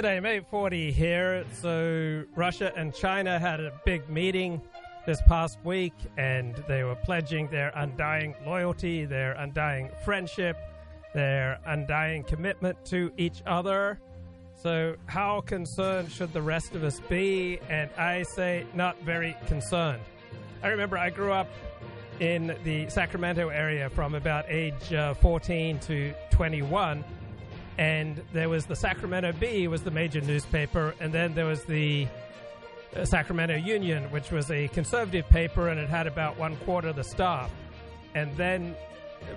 G'day, mate. Ford here. So, Russia and China had a big meeting this past week, and they were pledging their undying loyalty, their undying friendship, their undying commitment to each other. So, how concerned should the rest of us be? And I say, not very concerned. I remember I grew up in the Sacramento area from about age uh, 14 to 21 and there was the Sacramento Bee was the major newspaper, and then there was the uh, Sacramento Union, which was a conservative paper, and it had about one quarter of the staff. And then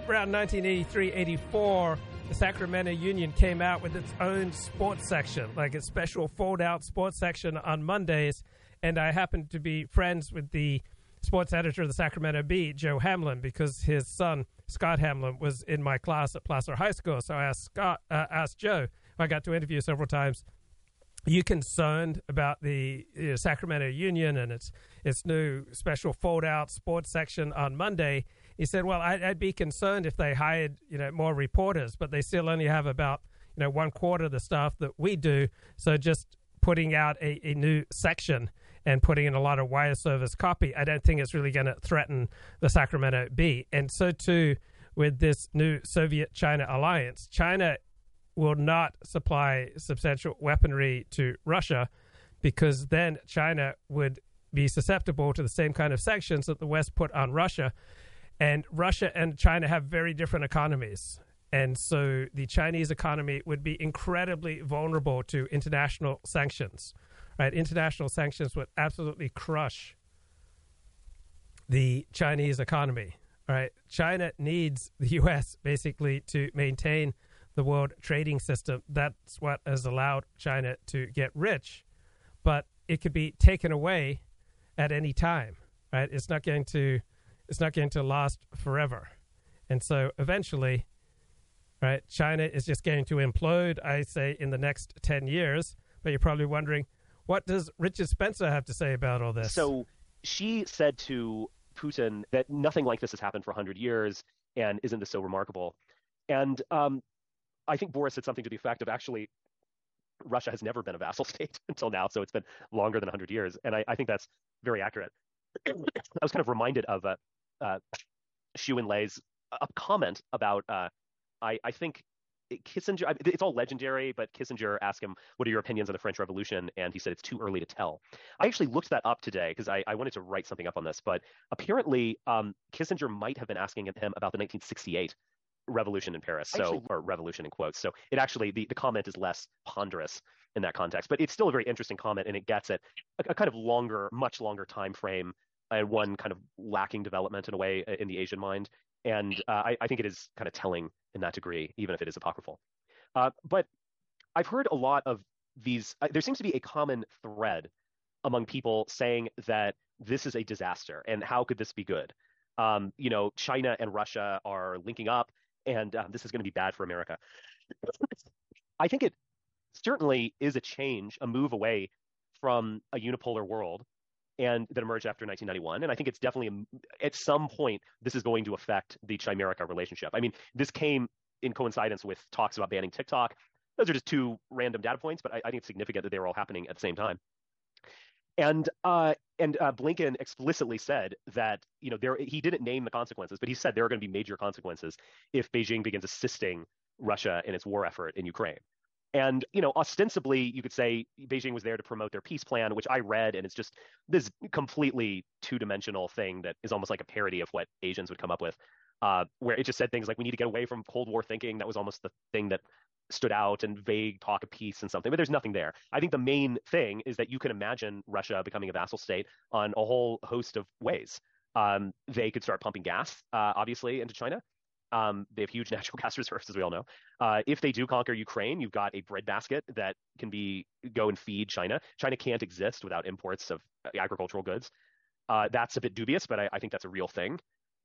around 1983, 84, the Sacramento Union came out with its own sports section, like a special fold-out sports section on Mondays. And I happened to be friends with the sports editor of the Sacramento Bee, Joe Hamlin, because his son Scott Hamlin was in my class at Placer High School. So I asked Scott, uh, asked Joe, I got to interview several times. Are you concerned about the you know, Sacramento Union and its its new special fold out sports section on Monday? He said, "Well, I'd, I'd be concerned if they hired you know more reporters, but they still only have about you know one quarter of the stuff that we do. So just putting out a, a new section." And putting in a lot of wire service copy, I don't think it's really going to threaten the Sacramento Bee. And so too with this new Soviet China alliance. China will not supply substantial weaponry to Russia because then China would be susceptible to the same kind of sanctions that the West put on Russia. And Russia and China have very different economies. And so the Chinese economy would be incredibly vulnerable to international sanctions right? International sanctions would absolutely crush the Chinese economy, right? China needs the U.S. basically to maintain the world trading system. That's what has allowed China to get rich, but it could be taken away at any time, right? It's not going to, it's not going to last forever, and so eventually, right? China is just going to implode. I say in the next ten years. But you're probably wondering, what does Richard Spencer have to say about all this? So she said to Putin that nothing like this has happened for 100 years, and isn't this so remarkable? And um, I think Boris said something to the effect of actually, Russia has never been a vassal state until now, so it's been longer than 100 years. And I, I think that's very accurate. I was kind of reminded of uh, uh, Xu a comment about, uh, I, I think Kissinger, it's all legendary, but Kissinger asked him, What are your opinions on the French Revolution? And he said, It's too early to tell. I actually looked that up today because I, I, wanted to write something up on this, but apparently um, Kissinger might have been asking him about the 1968 revolution in Paris, so actually, or revolution in quotes. So it actually the, the comment is less ponderous in that context, but it's still a very interesting comment, and it gets at a, a kind of longer, much longer time frame and one kind of lacking development in a way uh, in the Asian mind. And uh, I, I, think it is kind of telling in that degree, even if it is apocryphal. Uh, but I've heard a lot of these, uh, there seems to be a common thread among people saying that this is a disaster and how could this be good? Um, you know, China and Russia are linking up and um, this is going to be bad for America. I think it certainly is a change, a move away from a unipolar world and that emerged after 1991. And I think it's definitely at some point this is going to affect the Chimerica relationship. I mean, this came in coincidence with talks about banning TikTok. Those are just two random data points, but I, I think it's significant that they were all happening at the same time. And uh, and uh, Blinken explicitly said that you know there he didn't name the consequences, but he said there are going to be major consequences if Beijing begins assisting Russia in its war effort in Ukraine. And, you know, ostensibly, you could say Beijing was there to promote their peace plan, which I read, and it's just this completely two dimensional thing that is almost like a parody of what Asians would come up with, uh, where it just said things like, we need to get away from Cold War thinking. That was almost the thing that stood out and vague talk of peace and something, but there's nothing there. I think the main thing is that you can imagine Russia becoming a vassal state on a whole host of ways. Um, they could start pumping gas, uh, obviously, into China. Um, they have huge natural gas reserves, as we all know. Uh, if they do conquer Ukraine, you've got a breadbasket that can be go and feed China. China can't exist without imports of uh, agricultural goods. Uh, that's a bit dubious, but I, I, think that's a real thing.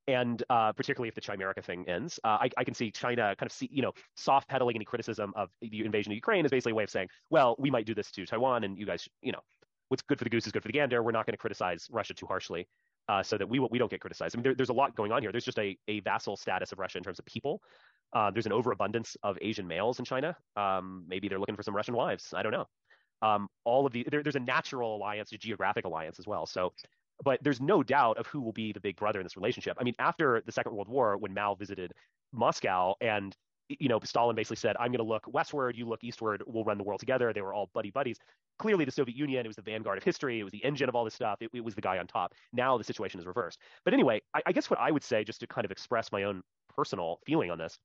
And uh, particularly if the Chimerica thing ends, uh, I, I, can see China kind of see, you know, soft pedaling any criticism of the invasion of Ukraine is basically a way of saying, well, we might do this to Taiwan, and you guys, you know, what's good for the goose is good for the gander. We're not going to criticize Russia too harshly uh, so that we we don't get criticized. I mean, there, there's a lot going on here. There's just a, a vassal status of Russia in terms of people, Uh, there's an overabundance of Asian males in China. Um, maybe they're looking for some Russian wives. I don't know. Um, all of the there, there's a natural alliance, a geographic alliance as well. So, but there's no doubt of who will be the big brother in this relationship. I mean, after the Second World War, when Mao visited Moscow and you know, Stalin basically said, I'm going to look westward, you look eastward, we'll run the world together. They were all buddy buddies. Clearly, the Soviet Union, it was the vanguard of history, it was the engine of all this stuff, it, it was the guy on top. Now the situation is reversed. But anyway, I, I guess what I would say, just to kind of express my own personal feeling on this,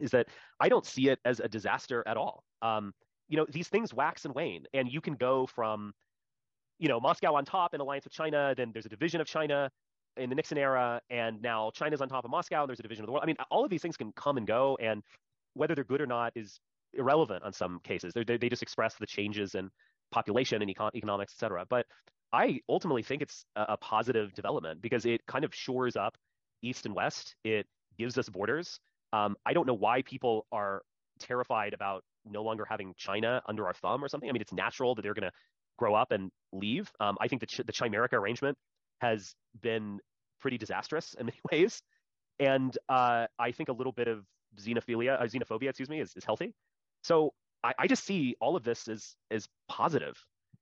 is that I don't see it as a disaster at all. Um, you know, these things wax and wane, and you can go from, you know, Moscow on top in alliance with China, then there's a division of China, in the Nixon era, and now China's on top of Moscow, and there's a division of the world. I mean, all of these things can come and go, and whether they're good or not is irrelevant on some cases. They're, they just express the changes in population and econ- economics, et cetera. But I ultimately think it's a, a positive development because it kind of shores up East and West. It gives us borders. Um, I don't know why people are terrified about no longer having China under our thumb or something. I mean, it's natural that they're going to grow up and leave. Um, I think the, Ch- the Chimerica arrangement has been pretty disastrous in many ways. And uh, I think a little bit of xenophilia, uh, xenophobia, excuse me, is, is healthy. So I, I just see all of this as as positive,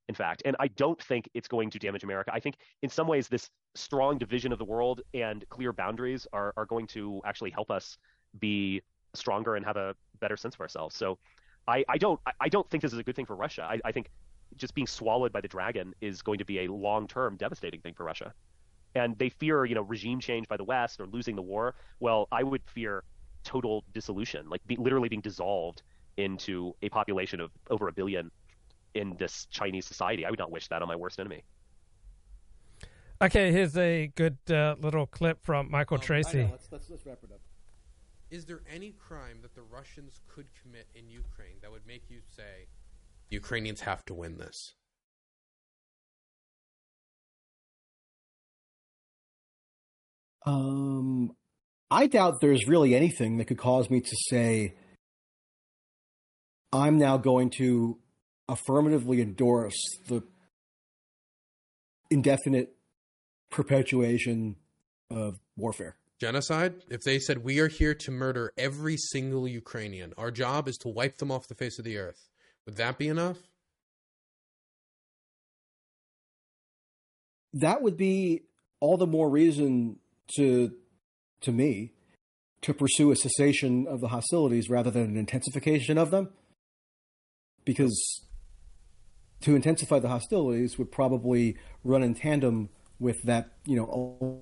in fact, and I don't think it's going to damage America. I think in some ways this strong division of the world and clear boundaries are are going to actually help us be stronger and have a better sense of ourselves. So I, I don't I don't think this is a good thing for Russia. I, I think just being swallowed by the dragon is going to be a long term devastating thing for Russia. And they fear, you know, regime change by the West or losing the war. Well, I would fear total dissolution, like be, literally being dissolved into a population of over a billion in this Chinese society. I would not wish that on my worst enemy. Okay, here's a good uh, little clip from Michael um, Tracey. Let's, let's, let's wrap it up. Is there any crime that the Russians could commit in Ukraine that would make you say Ukrainians have to win this? Um, I doubt there's really anything that could cause me to say, I'm now going to affirmatively endorse the indefinite perpetuation of warfare. Genocide? If they said, We are here to murder every single Ukrainian, our job is to wipe them off the face of the earth, would that be enough? That would be all the more reason to to me to pursue a cessation of the hostilities rather than an intensification of them. Because to intensify the hostilities would probably run in tandem with that, you know,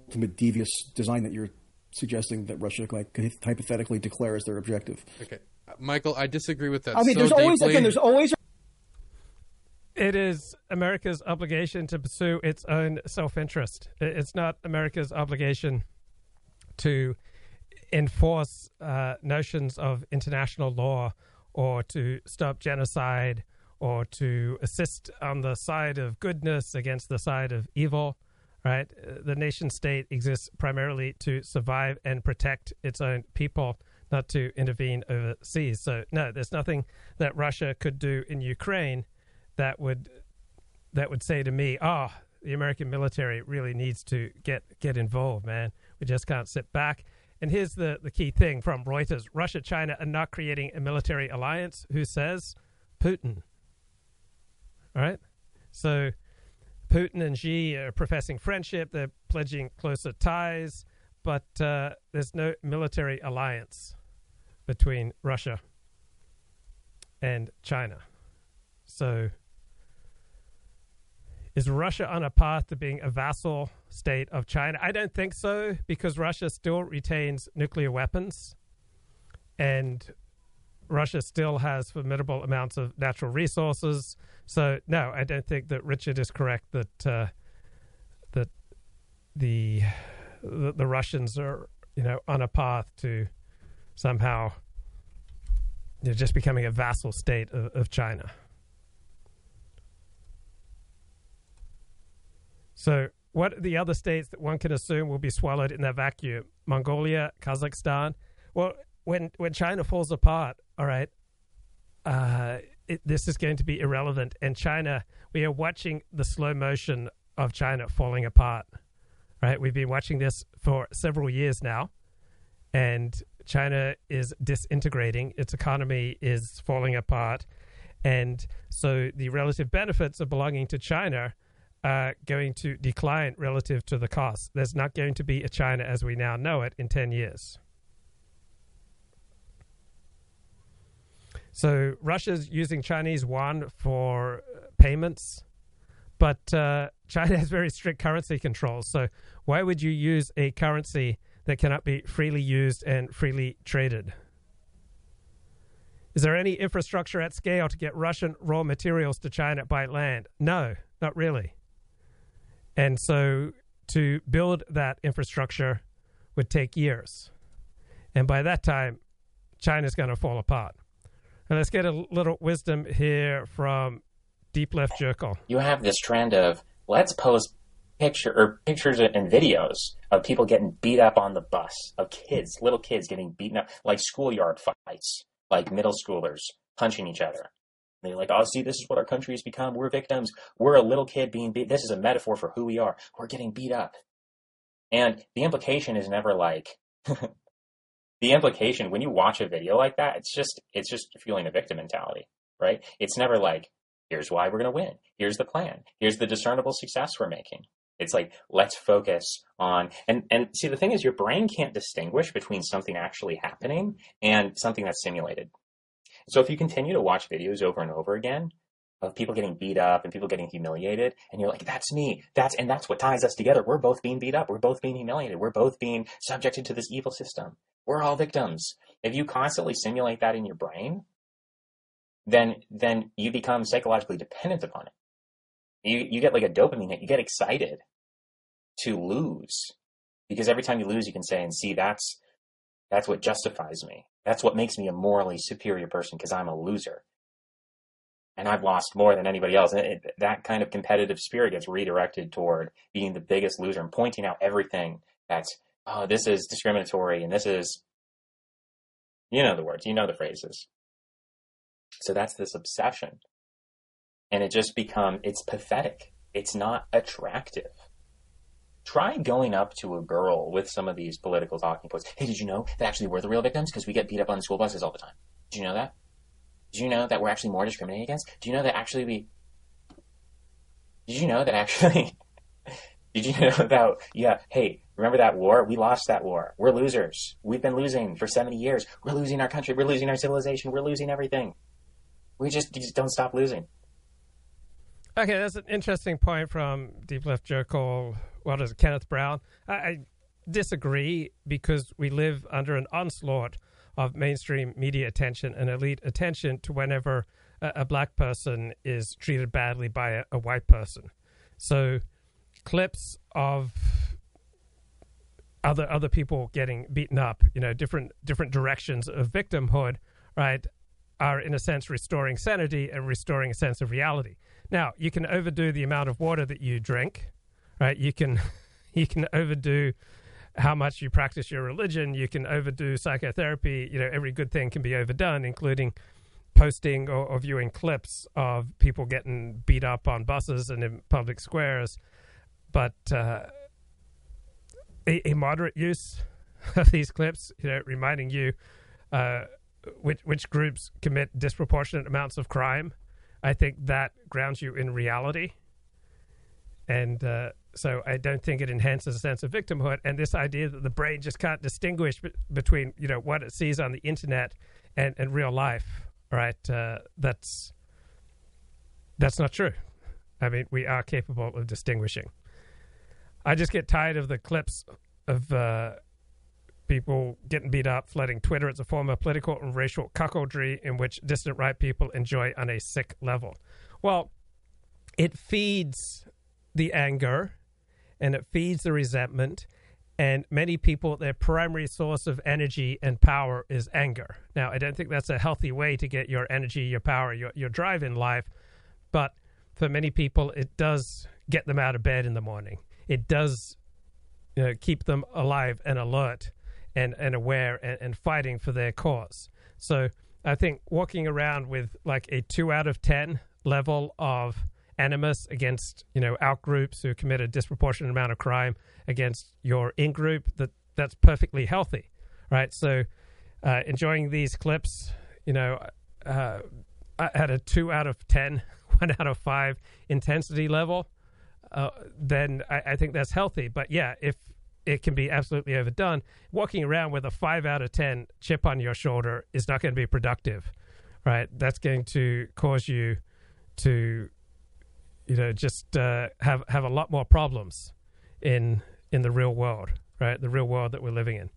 ultimate devious design that you're suggesting that Russia like could hypothetically declare as their objective. Okay, uh, Michael, I disagree with that. I mean, so there's deeply. always again, there's always. It is America's obligation to pursue its own self-interest. It's not America's obligation to enforce uh, notions of international law or to stop genocide or to assist on the side of goodness against the side of evil, right? Uh, the nation state exists primarily to survive and protect its own people, not to intervene overseas. So, no, there's nothing that Russia could do in Ukraine that would that would say to me, "Oh, the American military really needs to get get involved, man. We just can't sit back." And here's the, the key thing from Reuters Russia, China are not creating a military alliance. Who says? Putin. All right? So Putin and Xi are professing friendship, they're pledging closer ties, but uh, there's no military alliance between Russia and China. So is Russia on a path to being a vassal state of China? I don't think so because Russia still retains nuclear weapons and Russia still has formidable amounts of natural resources. So no, I don't think that Richard is correct that uh, that the, the the Russians are you know on a path to somehow you know, just becoming a vassal state of, of China. So, what are the other states that one can assume will be swallowed in that vacuum? Mongolia, Kazakhstan. Well, when when China falls apart, all right, uh, it, this is going to be irrelevant. And China, we are watching the slow motion of China falling apart. Right, we've been watching this for several years now, and China is disintegrating, its economy is falling apart, and so the relative benefits of belonging to China are going to decline relative to the costs. There's not going to be a China as we now know it in 10 years. So Russia's using Chinese yuan for payments, but uh, China has very strict currency controls. So why would you use a currency that cannot be freely used and freely traded? Is there any infrastructure at scale to get Russian raw materials to China by land? No, not really. And so to build that infrastructure would take years. And by that time, China's going to fall apart. And let's get a little wisdom here from Deep Left Jerkle. You have this trend of let's post picture or pictures and videos of people getting beat up on the bus, of kids, little kids getting beaten up, like schoolyard fights, like middle schoolers punching each other. They're like, oh, see, this is what our country has become. We're victims. We're a little kid being beat. This is a metaphor for who we are. We're getting beat up. And the implication is never like, the implication when you watch a video like that, it's just it's just feeling a victim mentality, right? It's never like, here's why we're going to win. Here's the plan. Here's the discernible success we're making. It's like let's focus on and and see the thing is your brain can't distinguish between something actually happening and something that's simulated. So if you continue to watch videos over and over again of people getting beat up and people getting humiliated and you're like that's me that's and that's what ties us together we're both being beat up we're both being humiliated we're both being subjected to this evil system we're all victims. If you constantly simulate that in your brain, then then you become psychologically dependent upon it. You you get like a dopamine hit. You get excited to lose because every time you lose, you can say and see that's that's what justifies me. That's what makes me a morally superior person because I'm a loser. And I've lost more than anybody else. And it, that kind of competitive spirit gets redirected toward being the biggest loser and pointing out everything that's oh, this is discriminatory and this is, you know the words, you know the phrases. So that's this obsession. And it just become, it's pathetic. It's not attractive. Try going up to a girl with some of these political talking points. Hey, did you know that actually we're the real victims? Because we get beat up on school buses all the time. Do you know that? Do you know that we're actually more discriminated against? Do you know that actually we. Did you know that actually. did you know about. Yeah, hey, Remember that war? We lost that war. We're losers. We've been losing for 70 years. We're losing our country. We're losing our civilization. We're losing everything. We just, just don't stop losing. Okay, that's an interesting point from Deep Left Jerkle. What is it, Kenneth Brown? I, I disagree because we live under an onslaught of mainstream media attention and elite attention to whenever a, a black person is treated badly by a, a white person. So clips of other other people getting beaten up, you know, different different directions of victimhood, right, are in a sense restoring sanity and restoring a sense of reality. Now, you can overdo the amount of water that you drink, right? You can you can overdo how much you practice your religion, you can overdo psychotherapy, you know, every good thing can be overdone, including posting or, or viewing clips of people getting beat up on buses and in public squares. But uh, a, a moderate use of these clips, you know, reminding you uh, which which groups commit disproportionate amounts of crime. I think that grounds you in reality, and uh, so I don't think it enhances a sense of victimhood. And this idea that the brain just can't distinguish between you know what it sees on the internet and, and real life, right? Uh, that's that's not true. I mean, we are capable of distinguishing. I just get tired of the clips of uh, people getting beat up, flooding Twitter. It's a form of political and racial cuckoldry in which distant right people enjoy on a sick level. Well, it feeds the anger and it feeds the resentment. And many people, their primary source of energy and power is anger. Now, I don't think that's a healthy way to get your energy, your power, your, your drive in life. But for many people, it does get them out of bed in the morning it does you know, keep them alive and alert and, and aware and, and fighting for their cause. So I think walking around with like a two out of 10 level of animus against, you know, out groups who commit a disproportionate amount of crime against your in group, that that's perfectly healthy, right? So uh, enjoying these clips. You know, uh, I had a two out of ten, one out of five intensity level. Uh, then I, I think that's healthy. But yeah, if it can be absolutely overdone, walking around with a five out of ten chip on your shoulder is not going to be productive, right? That's going to cause you to, you know, just uh, have have a lot more problems in in the real world, right? The real world that we're living in.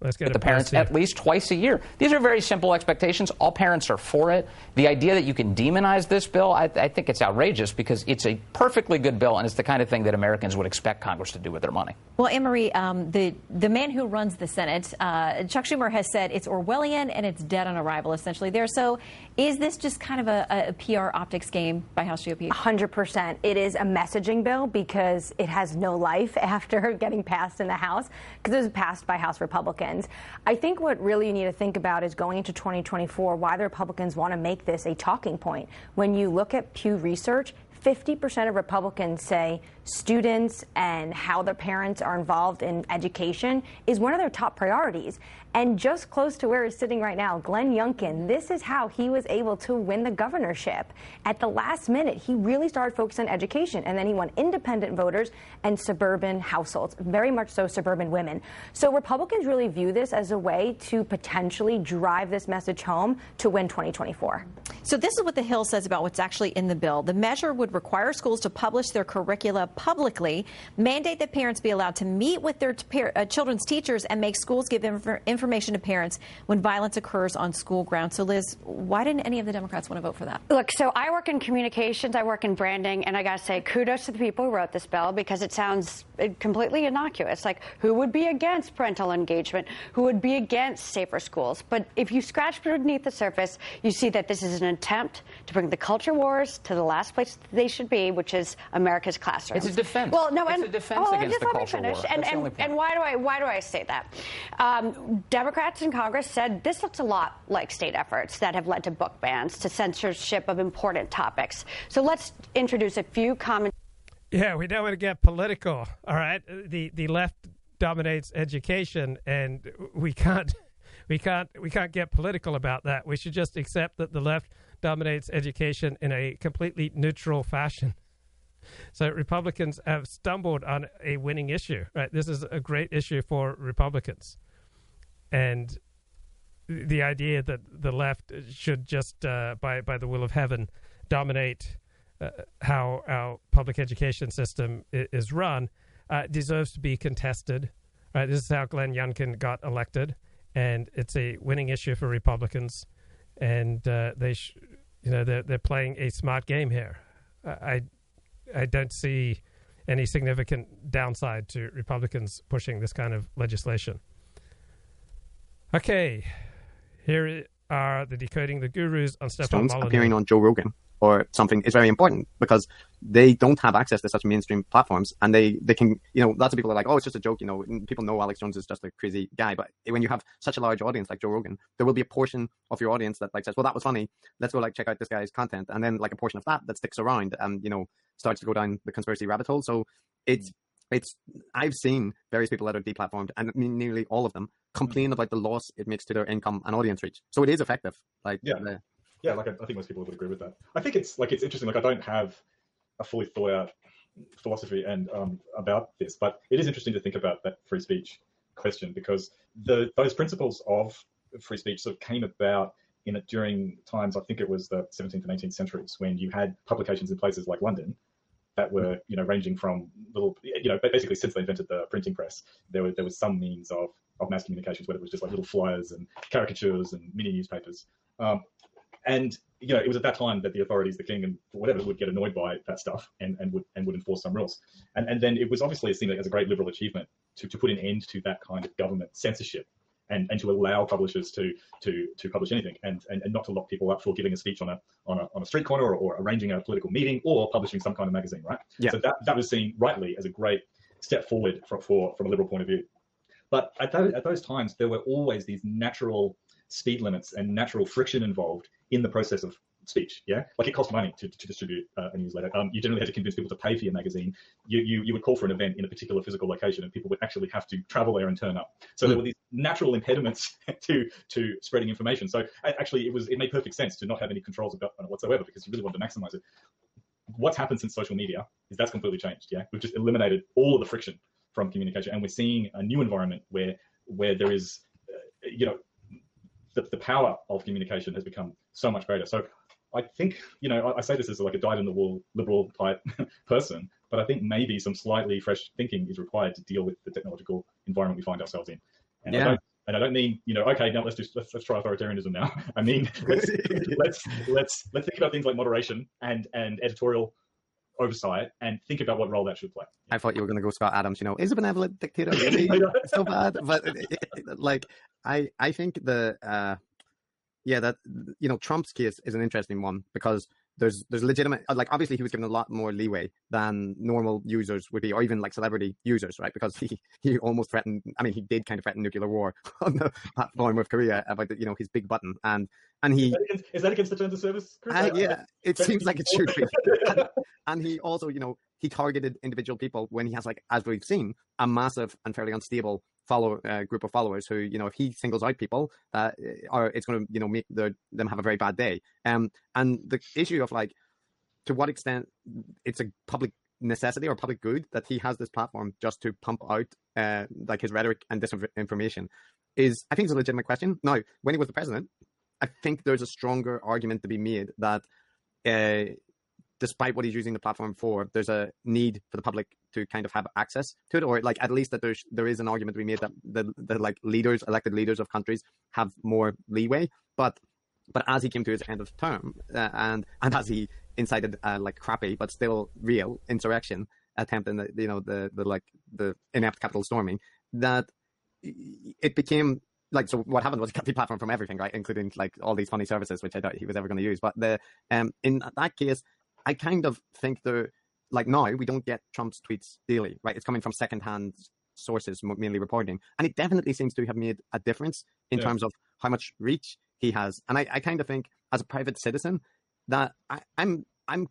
Let's get with the parents at least twice a year. These are very simple expectations. All parents are for it. The idea that you can demonize this bill, I, I, think it's outrageous because it's a perfectly good bill and it's the kind of thing that Americans would expect Congress to do with their money. Well, Anne Marie, um, the the man who runs the Senate, uh, Chuck Schumer, has said it's Orwellian and it's dead on arrival. Essentially, there. So, is this just kind of a, a PR optics game by House GOP? 100 percent. It is a messaging bill because it has no life after getting passed in the House because it was passed by House. Republicans. I think what really you need to think about is going into 2024 why the Republicans want to make this a talking point. When you look at Pew Research, 50% of Republicans say students and how their parents are involved in education is one of their top priorities. And just close to where he's sitting right now, Glenn Youngkin, this is how he was able to win the governorship. At the last minute, he really started focusing on education, and then he won independent voters and suburban households, very much so suburban women. So Republicans really view this as a way to potentially drive this message home to win 2024. So this is what the Hill says about what's actually in the bill. The measure would require schools to publish their curricula publicly, mandate that parents be allowed to meet with their uh, children's teachers, and make schools give inf- information to parents when violence occurs on school grounds. So, Liz, why didn't any of the Democrats want to vote for that? Look, so I work in communications, I work in branding, and I got to say kudos to the people who wrote this bill because it sounds uh, completely innocuous. Like, who would be against parental engagement? Who would be against safer schools? But if you scratch beneath the surface, you see that this is an attempt to bring the culture wars to the last place they should be, which is America's classroom. It's a defense. Well, no, and, it's a defense oh, against just the let culture me finish. war. And, and, and why do I why do I say that? Um, Democrats in Congress said this looks a lot like state efforts that have led to book bans, to censorship of important topics. So let's introduce a few common. Yeah, we don't want to get political. All right, the the left dominates education, and we can't we can't we can't get political about that. We should just accept that the left dominates education in a completely neutral fashion. So Republicans have stumbled on a winning issue. Right, this is a great issue for Republicans, and the idea that the left should just, uh, by by the will of heaven, dominate uh, how our public education system is run uh, deserves to be contested. Right, this is how Glenn Youngkin got elected, and it's a winning issue for Republicans, and uh, they, sh- you know, they're they're playing a smart game here. I I don't see any significant downside to Republicans pushing this kind of legislation. Okay, here are the decoding the gurus on Stefan Molyneux. appearing on Joe Rogan or something is very important because they don't have access to such mainstream platforms and they, they can, you know, lots of people are like, oh, it's just a joke. You know, people know Alex Jones is just a crazy guy. But when you have such a large audience like Joe Rogan, there will be a portion of your audience that like says, well, that was funny. Let's go like check out this guy's content. And then like a portion of that that sticks around and, you know, starts to go down the conspiracy rabbit hole. So it's, it's I've seen various people that are deplatformed, and nearly all of them complain about the loss it makes to their income and audience reach. So it is effective. Like yeah, the, yeah, like I, I, think most people would agree with that. I think it's like it's interesting. Like I don't have a fully thought out philosophy and um, about this, but it is interesting to think about that free speech question because the those principles of free speech sort of came about in it during times. I think it was the 17th and 18th centuries when you had publications in places like London that were you know ranging from little you know basically since they invented the printing press there was there was some means of of mass communications whether it was just like little flyers and caricatures and mini newspapers um, and you know, it was at that time that the authorities, the king and whatever, would get annoyed by that stuff and, and would and would enforce some rules. And and then it was obviously seen as a great liberal achievement to, to put an end to that kind of government censorship and, and to allow publishers to to to publish anything and, and, and not to lock people up for giving a speech on a on a, on a street corner or, or arranging a political meeting or publishing some kind of magazine, right? Yeah. So that, that was seen rightly as a great step forward for, for from a liberal point of view. But at, those, at those times, there were always these natural speed limits and natural friction involved in the process of speech. Yeah, like it costs money to, to distribute uh, a newsletter. Um, you generally had to convince people to pay for your magazine. You, you you would call for an event in a particular physical location, and people would actually have to travel there and turn up. So there were these natural impediments to to spreading information. So actually, it was it made perfect sense to not have any controls about whatsoever because you really wanted to maximize it. What's happened since social media is that's completely changed. Yeah, we've just eliminated all of the friction from communication, and we're seeing a new environment where where there is, uh, you know, the, the power of communication has become so much greater. So I think, you know, I, I say this as like a dyed in the wool liberal type person, but I think maybe some slightly fresh thinking is required to deal with the technological environment we find ourselves in. And yeah. I don't, and I don't mean, you know, okay, now let's just let's, let's try authoritarianism now. I mean, let's let's let's let's think about things like moderation and and editorial oversight and think about what role that should play. I thought you were going to go Scott Adams. You know, is a benevolent dictator really so bad? But it, it, like, I I think the uh, yeah that you know Trump's case is an interesting one because there's there's legitimate like obviously he was given a lot more leeway than normal users would be or even like celebrity users right? Because he he almost threatened i mean he did kind of threaten nuclear war on the platform of korea about the, you know his big button and and he is that against, is that against the terms of service uh, yeah it seems like it should be. And, and he also you know he targeted individual people when he has like as we've seen a massive and fairly unstable follow uh, group of followers who you know if he singles out people that uh, are it's going to you know make them have a very bad day. Um and the issue of like to what extent it's a public necessity or public good that he has this platform just to pump out uh like his rhetoric and disinformation is i think it's a legitimate question. Now when he was the president i think there's a stronger argument to be made that uh despite what he's using the platform for, there's a need for the public to kind of have access to it, or like at least that there's there is an argument to be made that the, the like leaders, elected leaders of countries, have more leeway. But but as he came to his end of term, uh, and and as he incited uh, like crappy but still real insurrection attempt in the you know the the like the inept capital storming, that it became like so what happened was he cut the platform from everything right including like all these funny services which i doubt he was ever going to use but the um in that case I kind of think the like now we don't get Trump's tweets daily, right? It's coming from secondhand sources, mainly reporting, and it definitely seems to have made a difference in yeah. terms of how much reach he has. And I, I kind of think, as a private citizen, that I, I'm I'm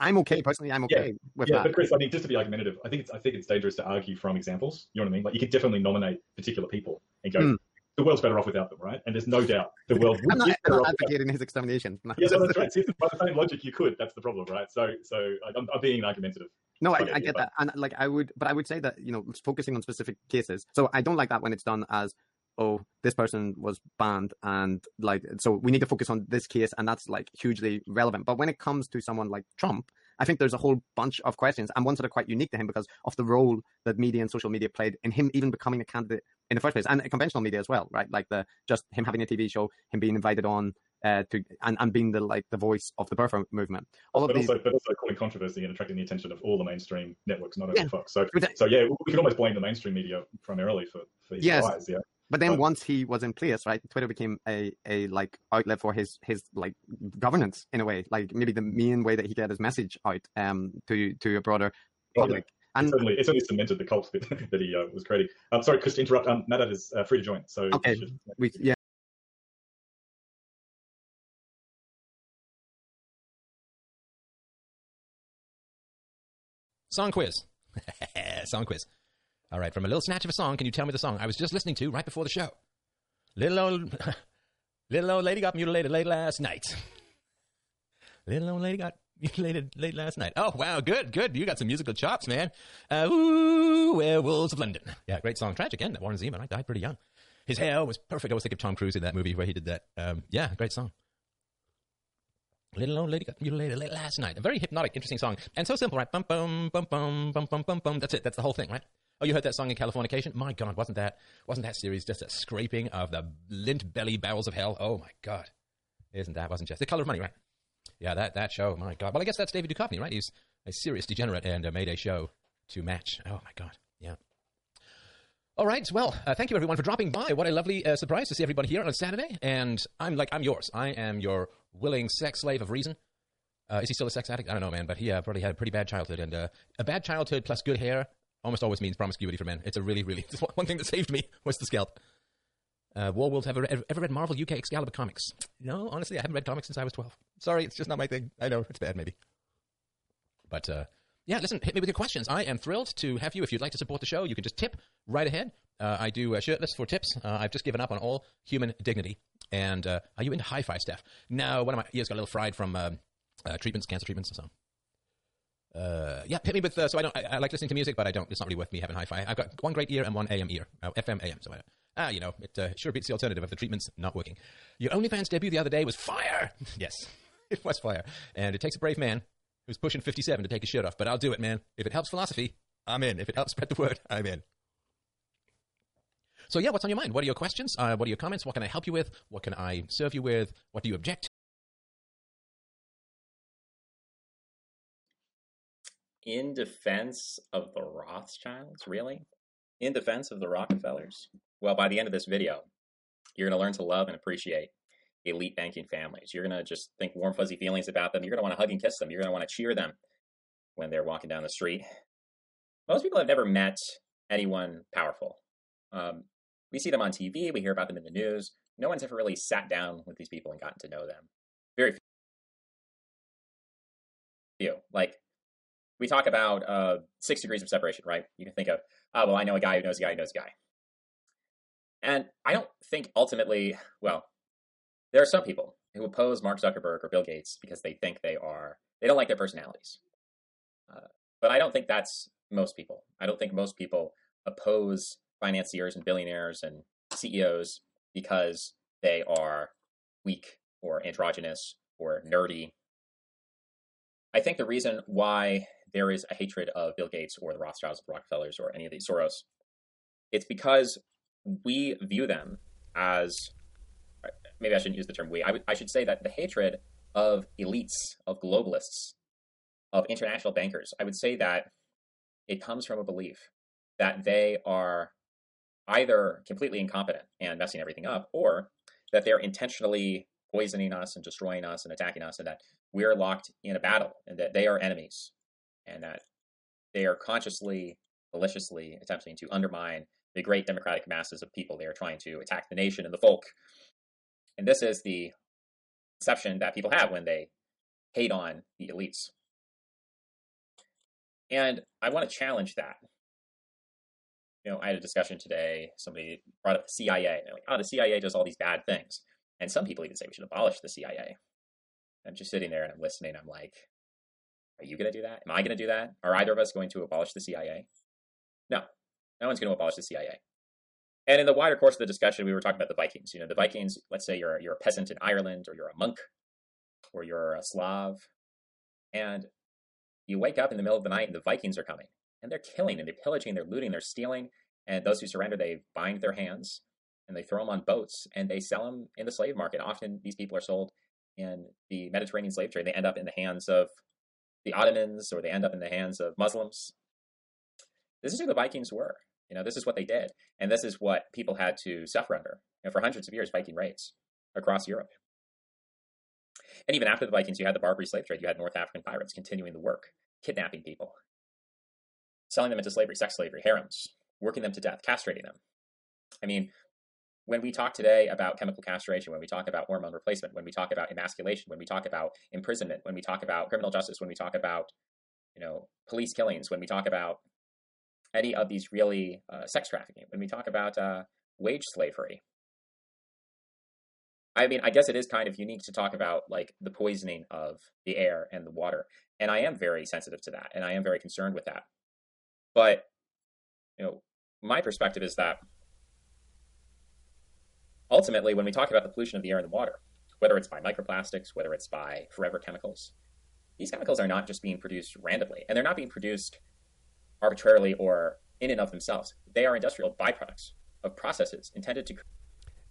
I'm okay personally. I'm okay yeah. with yeah, that. but Chris, I mean, just to be argumentative, I think it's I think it's dangerous to argue from examples. You know what I mean? Like you could definitely nominate particular people and go, mm the world's better off without them, right? And there's no doubt the world. I'm not, I'm not advocating his extermination. yeah, no, that's right. See, by the same logic, you could. That's the problem, right? So, so I'm, I'm being argumentative. No, I, I get that, and like I would, but I would say that you know, focusing on specific cases. So I don't like that when it's done as, oh, this person was banned, and like, so we need to focus on this case, and that's like hugely relevant. But when it comes to someone like Trump, I think there's a whole bunch of questions, and ones that are quite unique to him because of the role that media and social media played in him even becoming a candidate in the first place, and conventional media as well, right? Like the just him having a TV show, him being invited on uh, to and, and being the like the voice of the birther movement. All but, these... also, but also causing controversy and attracting the attention of all the mainstream networks, not only yeah. Fox. So, so yeah, we can almost blame the mainstream media primarily for, for his yes. rise. Yeah. But then but, once he was in place, right, Twitter became a, a like outlet for his his like governance in a way, like maybe the main way that he get his message out um to to a broader public. Yeah. And it's certainly, it's certainly cemented the cult that, that he uh, was creating. Um, sorry, Chris, to interrupt. Um, Matt is uh, free to join. So okay, should... we, yeah. Song quiz. song quiz. All right, from a little snatch of a song, can you tell me the song I was just listening to right before the show? Little old, little old lady got mutilated late last night. little old lady got mutilated late last night. Oh wow, good, good. You got some musical chops, man. Uh, ooh, werewolves of London. Yeah, great song. Tragic end. Warren Zevon. I died pretty young. His hair was perfect. I was thinking of Tom Cruise in that movie where he did that. Um, yeah, great song. Little old lady got mutilated late last night. A very hypnotic, interesting song, and so simple, right? Bum bum bum bum bum bum bum bum. That's it. That's the whole thing, right? Oh, you heard that song in Californication? My God, wasn't that wasn't that series just a scraping of the lint belly bowels of hell? Oh my God, isn't that wasn't just the color of money, right? Yeah, that that show. My God. Well, I guess that's David Duchovny, right? He's a serious degenerate and uh, made a show to match. Oh my God, yeah. All right. Well, uh, thank you everyone for dropping by. What a lovely uh, surprise to see everybody here on a Saturday. And I'm like, I'm yours. I am your willing sex slave of reason. Uh, is he still a sex addict? I don't know, man. But he uh, probably had a pretty bad childhood, and uh, a bad childhood plus good hair almost always means promiscuity for men. It's a really, really one thing that saved me was the scalp. Uh, Warworld, ever, ever, ever read Marvel UK Excalibur comics? No, honestly, I haven't read comics since I was 12. Sorry, it's just not my thing. I know, it's bad, maybe. But, uh, yeah, listen, hit me with your questions. I am thrilled to have you. If you'd like to support the show, you can just tip right ahead. Uh, I do uh, shirtless for tips. Uh, I've just given up on all human dignity. And uh, are you into hi-fi stuff? No, one of my ears got a little fried from um, uh, treatments, cancer treatments, and so on. Uh, yeah, hit me with. Uh, so I don't. I, I, like listening to music, but I don't. It's not really worth me having hi-fi. I've got one great ear and one AM ear. Oh, FM AM. So I, ah, you know, it uh, sure beats the alternative of the treatment's not working. Your OnlyFans debut the other day was fire. yes, it was fire, and it takes a brave man who's pushing 57 to take his shirt off. But I'll do it, man. If it helps philosophy, I'm in. If it helps spread the word, I'm in. So yeah, what's on your mind? What are your questions? Uh, what are your comments? What can I help you with? What can I serve you with? What do you object in defense of the Rothschilds, really? In defense of the Rockefellers? Well, by the end of this video, you're going to learn to love and appreciate elite banking families. You're going to just think warm, fuzzy feelings about them. You're going to want to hug and kiss them. You're going to want to cheer them when they're walking down the street. Most people have never met anyone powerful. Um, we see them on TV, we hear about them in the news. No one's ever really sat down with these people and gotten to know them. Very few. Like, we talk about uh, six degrees of separation, right? You can think of, oh, well, I know a guy who knows a guy who knows a guy. And I don't think ultimately, well, there are some people who oppose Mark Zuckerberg or Bill Gates because they think they are, they don't like their personalities. Uh, but I don't think that's most people. I don't think most people oppose financiers and billionaires and CEOs because they are weak or androgynous or nerdy. I think the reason why there is a hatred of Bill Gates or the Rothschilds, or the Rockefellers, or any of these Soros. It's because we view them as uh, maybe I shouldn't use the term we. I, w- I should say that the hatred of elites, of globalists, of international bankers, I would say that it comes from a belief that they are either completely incompetent and messing everything up, or that they're intentionally poisoning us and destroying us and attacking us, and that we're locked in a battle and that they are enemies and that they are consciously, maliciously attempting to undermine the great democratic masses of people. They are trying to attack the nation and the folk. And this is the perception that people have when they hate on the elites. And I want to challenge that. You know, I had a discussion today. Somebody brought up the CIA. And they're like, oh, the CIA does all these bad things. And some people even say we should abolish the CIA. I'm just sitting there and I'm listening. I'm like, are you going to do that? Am I going to do that? Are either of us going to abolish the CIA? No, no one's going to abolish the CIA. And in the wider course of the discussion, we were talking about the Vikings. You know, the Vikings. Let's say you're you're a peasant in Ireland, or you're a monk, or you're a Slav, and you wake up in the middle of the night, and the Vikings are coming, and they're killing, and they're pillaging, they're looting, they're stealing, and those who surrender, they bind their hands, and they throw them on boats, and they sell them in the slave market. Often, these people are sold in the Mediterranean slave trade. They end up in the hands of the Ottomans or they end up in the hands of Muslims. This is who the Vikings were. You know, this is what they did. And this is what people had to suffer under you know, for hundreds of years, Viking raids across Europe. And even after the Vikings, you had the Barbary slave trade. You had North African pirates continuing the work, kidnapping people, selling them into slavery, sex slavery, harems, working them to death, castrating them. I mean, when we talk today about chemical castration, when we talk about hormone replacement, when we talk about emasculation, when we talk about imprisonment, when we talk about criminal justice, when we talk about you know police killings, when we talk about any of these really uh, sex trafficking, when we talk about uh, wage slavery, I mean, I guess it is kind of unique to talk about like the poisoning of the air and the water, and I am very sensitive to that, and I am very concerned with that. But you know, my perspective is that ultimately, when we talk about the pollution of the air and the water, whether it's by microplastics, whether it's by forever chemicals, these chemicals are not just being produced randomly, and they're not being produced arbitrarily or in and of themselves. They are industrial byproducts of processes intended to.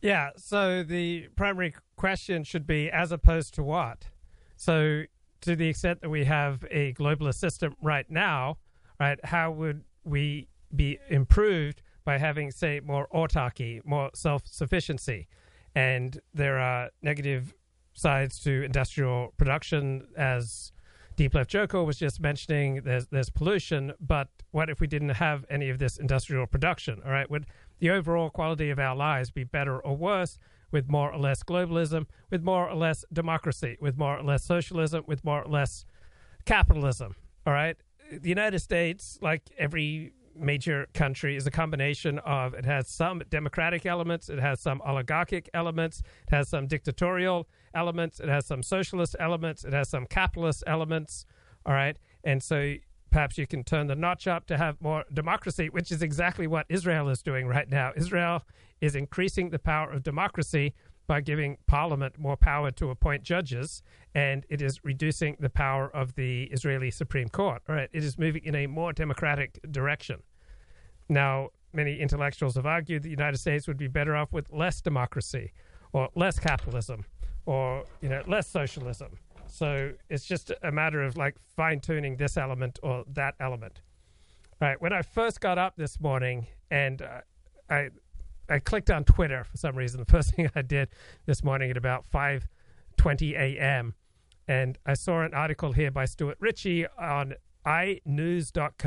Yeah, so the primary question should be as opposed to what? So, to the extent that we have a globalist system right now, right, how would we be improved by having, say, more autarky, more self sufficiency. And there are negative sides to industrial production, as Deep Left Joko was just mentioning. There's there's pollution, but what if we didn't have any of this industrial production? All right, would the overall quality of our lives be better or worse with more or less globalism, with more or less democracy, with more or less socialism, with more or less capitalism. All right. The United States, like every major country, is a combination of it has some democratic elements, it has some oligarchic elements, it has some dictatorial elements, it has some socialist elements, it has some capitalist elements. All right. And so perhaps you can turn the notch up to have more democracy, which is exactly what Israel is doing right now. Israel is increasing the power of democracy by giving parliament more power to appoint judges, and it is reducing the power of the Israeli Supreme Court. All right, it is moving in a more democratic direction. Now, many intellectuals have argued the United States would be better off with less democracy, or less capitalism, or you know, less socialism. So it's just a matter of like fine tuning this element or that element. All right. When I first got up this morning and uh, I I clicked on Twitter for some reason, the first thing I did this morning at about 5:20 a.m. and I saw an article here by Stuart Ritchie on inews.co.uk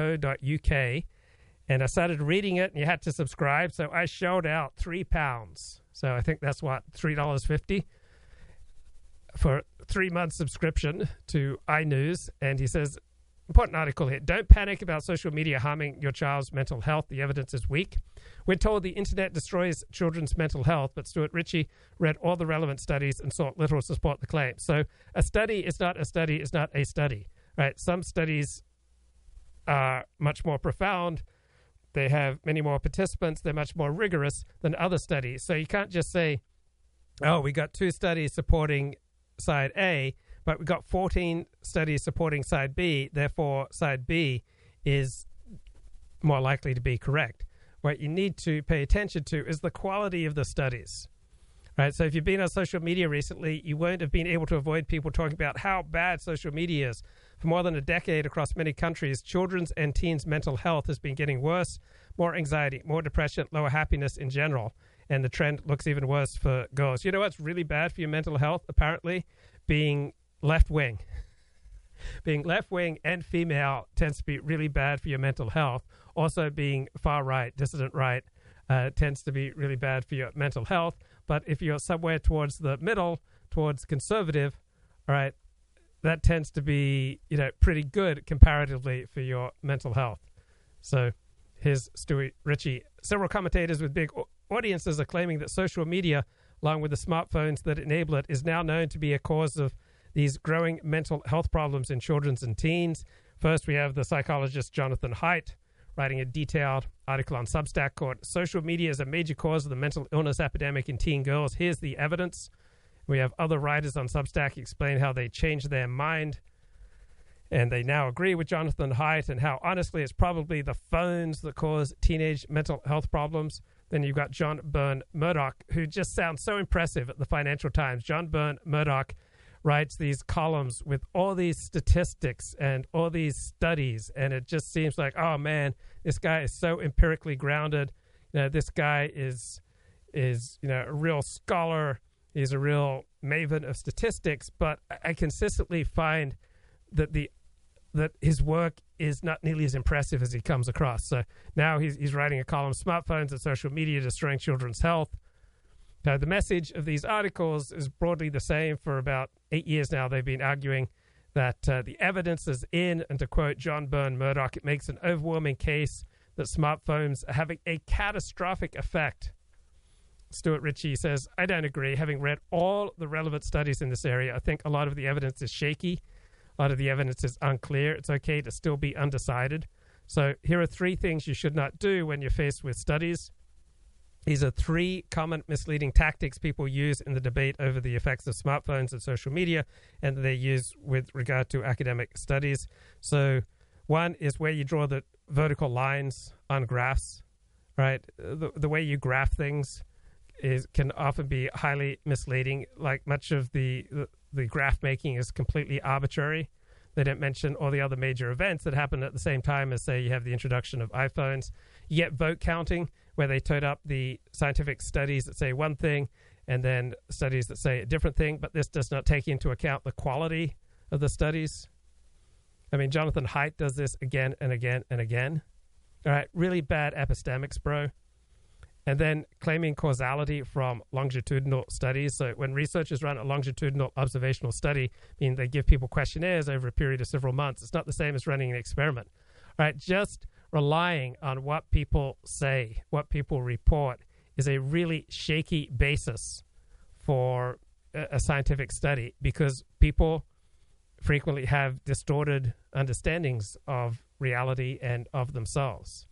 and I started reading it and you had to subscribe so I shelled out 3 pounds. So I think that's what $3.50 for three month subscription to iNews, and he says, important article here. Don't panic about social media harming your child's mental health. The evidence is weak. We're told the internet destroys children's mental health, but Stuart Ritchie read all the relevant studies and sought little to support the claim. So a study is not a study is not a study, right? Some studies are much more profound. They have many more participants. They're much more rigorous than other studies. So you can't just say, oh, we got two studies supporting side A, but we've got 14 studies supporting side B. Therefore, side B is more likely to be correct. What you need to pay attention to is the quality of the studies. Right, so if you've been on social media recently, you won't have been able to avoid people talking about how bad social media is. For more than a decade across many countries, children's and teens' mental health has been getting worse. More anxiety, more depression, lower happiness in general and the trend looks even worse for girls. You know what's really bad for your mental health, apparently? Being left wing. being left wing and female tends to be really bad for your mental health. Also, being far right, dissident right, uh, tends to be really bad for your mental health. But if you're somewhere towards the middle, towards conservative, all right, that tends to be you know pretty good comparatively for your mental health. So here's Stuart Ritchie. Several commentators with big audiences are claiming that social media, along with the smartphones that enable it, is now known to be a cause of these growing mental health problems in children and teens. First, we have the psychologist Jonathan Haidt writing a detailed article on Substack called Social Media is a Major Cause of the Mental Illness Epidemic in Teen Girls. Here's the evidence. We have other writers on Substack explain how they changed their mind and they now agree with Jonathan Haidt and how honestly it's probably the phones that cause teenage mental health problems. Then you've got John Byrne Murdoch, who just sounds so impressive at the Financial Times. John Burn-Murdoch writes these columns with all these statistics and all these studies, and it just seems like, oh man, this guy is so empirically grounded. You know, this guy is is you know a real scholar. He's a real maven of statistics, but I consistently find that the that his work is not nearly as impressive as he comes across. So now he's, he's writing a column, Smartphones and Social Media Destroying Children's Health. Now, the message of these articles is broadly the same for about eight years now. They've been arguing that uh, the evidence is in, and to quote John Burn-Murdoch, it makes an overwhelming case that smartphones are having a catastrophic effect. Stuart Ritchie says, I don't agree. Having read all the relevant studies in this area, I think a lot of the evidence is shaky a lot of the evidence is unclear. It's okay to still be undecided. So, here are three things you should not do when you're faced with studies. These are three common misleading tactics people use in the debate over the effects of smartphones and social media, and they use with regard to academic studies. So, one is where you draw the vertical lines on graphs, right? The, the way you graph things is can often be highly misleading. Like much of the, the graph making is completely arbitrary. They didn't mention all the other major events that happened at the same time as, say, you have the introduction of iPhones. You get vote counting, where they tote up the scientific studies that say one thing and then studies that say a different thing, but this does not take into account the quality of the studies. I mean, Jonathan Haidt does this again and again and again. All right, really bad epistemics, bro. and then claiming causality from longitudinal studies. So when researchers run a longitudinal observational study, I mean they give people questionnaires over a period of several months. It's not the same as running an experiment, All right, Just relying on what people say, what people report, is a really shaky basis for a, scientific study because people frequently have distorted understandings of reality and of themselves.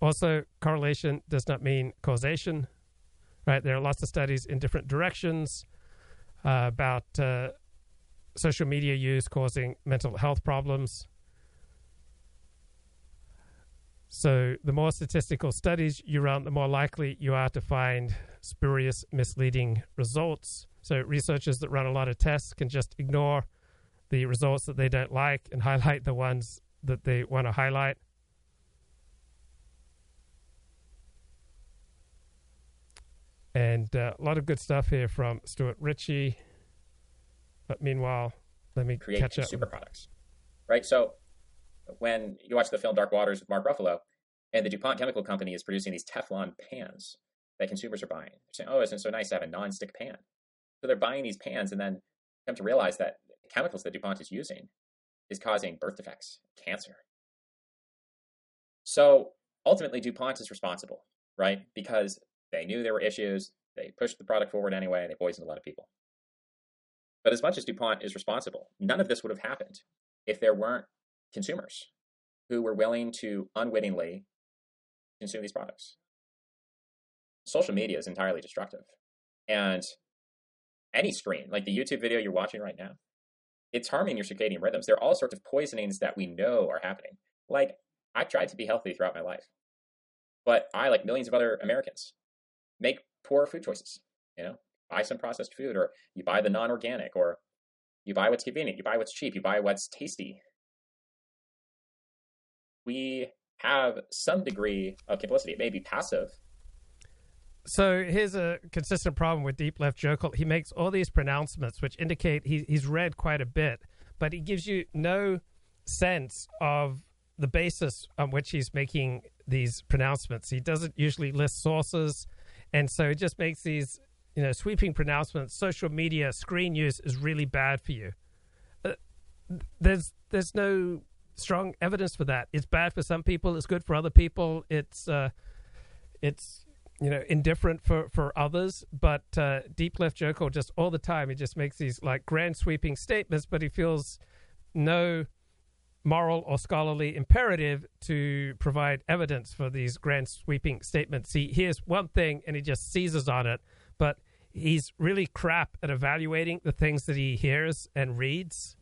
Also, correlation does not mean causation, right? There are lots of studies in different directions uh, about uh, social media use causing mental health problems. So, the more statistical studies you run, the more likely you are to find spurious, misleading results. So, researchers that run a lot of tests can just ignore the results that they don't like and highlight the ones that they want to highlight. And uh, a lot of good stuff here from Stuart Ritchie. But meanwhile, let me create catch up. super products, right? So when you watch the film Dark Waters with Mark Ruffalo, and the DuPont Chemical Company is producing these Teflon pans that consumers are buying. They're saying, oh, isn't it so nice to have a non-stick pan? So they're buying these pans and then come to realize that the chemicals that DuPont is using is causing birth defects, cancer. So ultimately, DuPont is responsible, right? Because they knew there were issues, they pushed the product forward anyway, and they poisoned a lot of people. But as much as DuPont is responsible, none of this would have happened if there weren't consumers who were willing to unwittingly consume these products. Social media is entirely destructive. And any screen, like the YouTube video you're watching right now, it's harming your circadian rhythms. There are all sorts of poisonings that we know are happening. Like, I tried to be healthy throughout my life, but I, like millions of other Americans, make poor food choices. You know, buy some processed food, or you buy the non organic, or you buy what's convenient, you buy what's cheap, you buy what's tasty. We have some degree of complicity. It may be passive. So here's a consistent problem with Deep Left Jokel. He makes all these pronouncements which indicate he, he's read quite a bit, but he gives you no sense of the basis on which he's making these pronouncements. He doesn't usually list sources, and so it just makes these you know sweeping pronouncements. Social media screen use is really bad for you. Uh, there's there's no strong evidence for that. It's bad for some people. It's good for other people. It's uh, it's you know indifferent for for others. But uh, Deep Left Jokel just all the time he just makes these like grand sweeping statements, but he feels no moral or scholarly imperative to provide evidence for these grand sweeping statements. He hears one thing and he just seizes on it, but he's really crap at evaluating the things that he hears and reads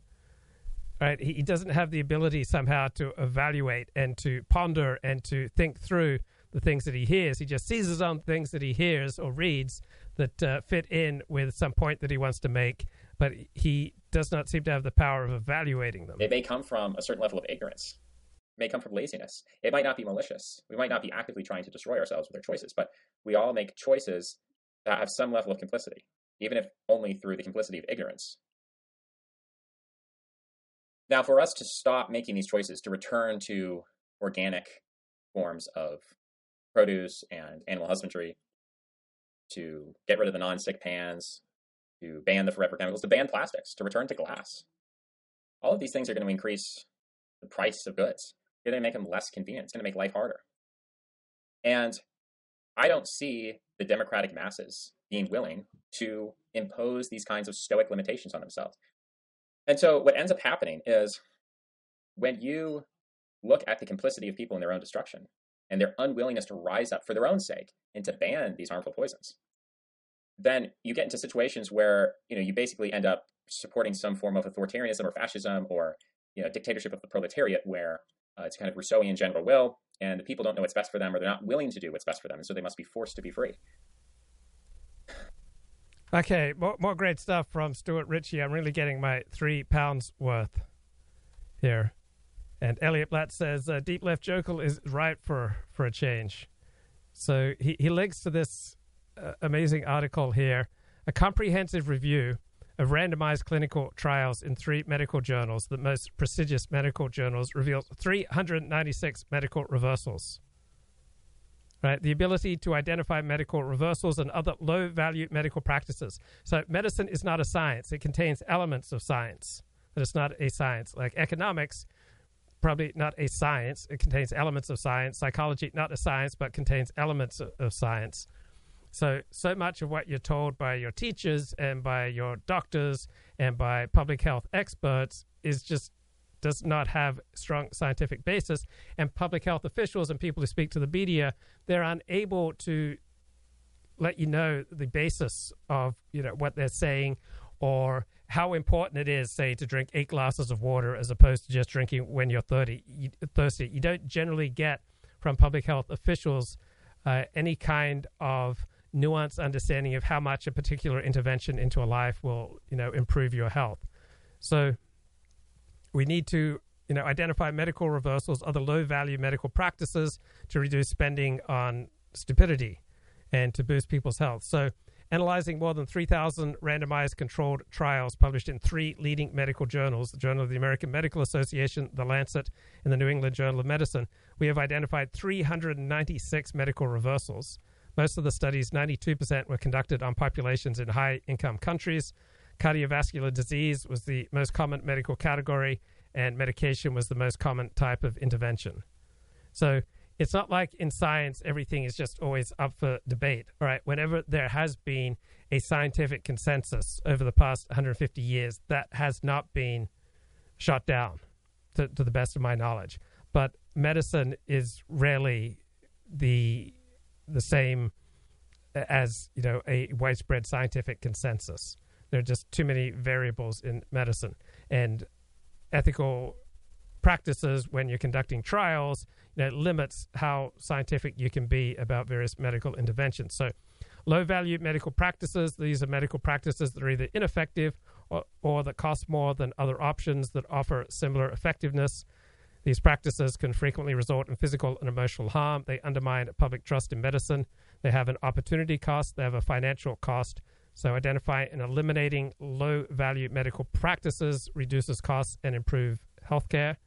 right? He, he doesn't have the ability somehow to evaluate and to ponder and to think through the things that he hears. He just seizes on things that he hears or reads that uh, fit in with some point that he wants to make, but he does not seem to have the power of evaluating them. It may come from a certain level of ignorance. May come from laziness. It might not be malicious. We might not be actively trying to destroy ourselves with our choices, but we all make choices that have some level of complicity, even if only through the complicity of ignorance. Now, for us to stop making these choices, to return to organic forms of produce and animal husbandry, to get rid of the non-stick pans, to ban the forever chemicals, to ban plastics, to return to glass. All of these things are going to increase the price of goods. They're going to make them less convenient. It's going to make life harder. And I don't see the democratic masses being willing to impose these kinds of stoic limitations on themselves. And so what ends up happening is when you look at the complicity of people in their own destruction and their unwillingness to rise up for their own sake and to ban these harmful poisons, then you get into situations where you know you basically end up supporting some form of authoritarianism or fascism or you know dictatorship of the proletariat, where uh, it's kind of Rousseauian general will, and the people don't know what's best for them, or they're not willing to do what's best for them, and so they must be forced to be free. Okay, more, more great stuff from Stuart Ritchie. I'm really getting my three pounds worth here. And Elliot Blatt says uh, Deep Left Jokel is right for, for a change. So he, he links to this uh, amazing article here a comprehensive review of randomized clinical trials in three medical journals, the most prestigious medical journals, reveals 396 medical reversals. Right? The ability to identify medical reversals and other low value medical practices. So, medicine is not a science, it contains elements of science, but it's not a science. Like economics, probably not a science, it contains elements of science. Psychology, not a science, but contains elements of, of science. So, so much of what you're told by your teachers and by your doctors and by public health experts is just does not have strong scientific basis. And public health officials and people who speak to the media, they're unable to let you know the basis of you know what they're saying or how important it is, say, to drink eight glasses of water as opposed to just drinking when you're 30, you, thirsty. You don't generally get from public health officials uh, any kind of nuanced understanding of how much a particular intervention into a life will, you know, improve your health. So we need to, you know, identify medical reversals, other low-value medical practices to reduce spending on stupidity and to boost people's health. So analyzing more than 3,000 randomized controlled trials published in three leading medical journals the Journal of the American Medical Association, The Lancet, and the New England Journal of Medicine. We have identified 396 medical reversals most of the studies, 92%, were conducted on populations in high income countries. Cardiovascular disease was the most common medical category, and medication was the most common type of intervention. So it's not like in science everything is just always up for debate. All right, whenever there has been a scientific consensus over the past 150 years, that has not been shot down, to, to the best of my knowledge. But medicine is rarely the the same as you know a widespread scientific consensus. There are just too many variables in medicine, and ethical practices when you're conducting trials you know, limits how scientific you can be about various medical interventions. So, low value medical practices these are medical practices that are either ineffective or, or that cost more than other options that offer similar effectiveness. These practices can frequently result in physical and emotional harm. They undermine public trust in medicine. They have an opportunity cost, they have a financial cost. So, identifying and eliminating low value medical practices reduces costs and improve healthcare.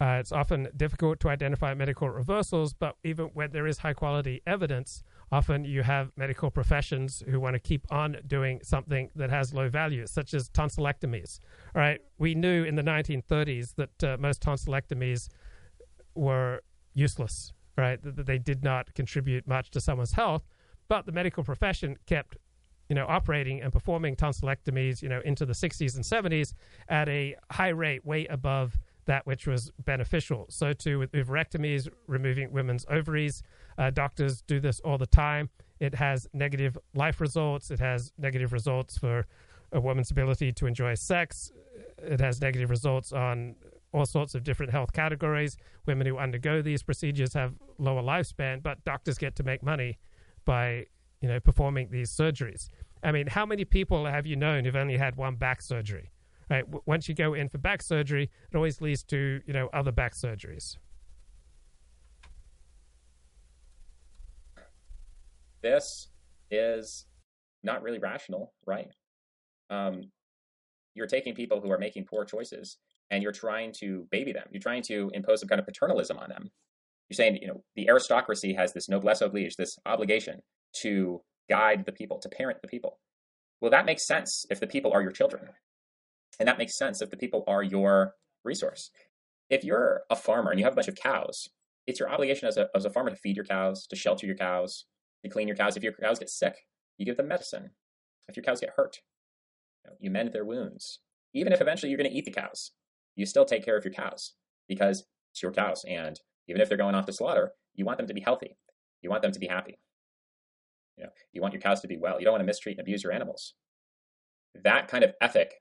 Uh, it's often difficult to identify medical reversals, but even when there is high quality evidence, often you have medical professions who want to keep on doing something that has low value, such as tonsillectomies. All right, we knew in the 1930s that uh, most tonsillectomies were useless, right? That they did not contribute much to someone's health, but the medical profession kept you know, operating and performing tonsillectomies, you know, into the 60s and 70s at a high rate, way above that which was beneficial. So too with oophorectomies, removing women's ovaries. Uh, doctors do this all the time. It has negative life results. It has negative results for a woman's ability to enjoy sex. It has negative results on all sorts of different health categories. Women who undergo these procedures have lower lifespan, but doctors get to make money by you know performing these surgeries. I mean, how many people have you known who've only had one back surgery? Right? Once you go in for back surgery, it always leads to you know other back surgeries. This is not really rational, right? Um, you're taking people who are making poor choices and you're trying to baby them. You're trying to impose some kind of paternalism on them. You're saying, you know, the aristocracy has this noblesse oblige, this obligation to guide the people, to parent the people. Well, that makes sense if the people are your children. And that makes sense if the people are your resource. If you're a farmer and you have a bunch of cows, it's your obligation as a, as a farmer to feed your cows, to shelter your cows, to clean your cows. If your cows get sick, you give them medicine. If your cows get hurt, you, know, you mend their wounds. Even if eventually you're going to eat the cows, you still take care of your cows because it's your cows. And even if they're going off to slaughter, you want them to be healthy. You want them to be happy. You know, you want your cows to be well. You don't want to mistreat and abuse your animals. That kind of ethic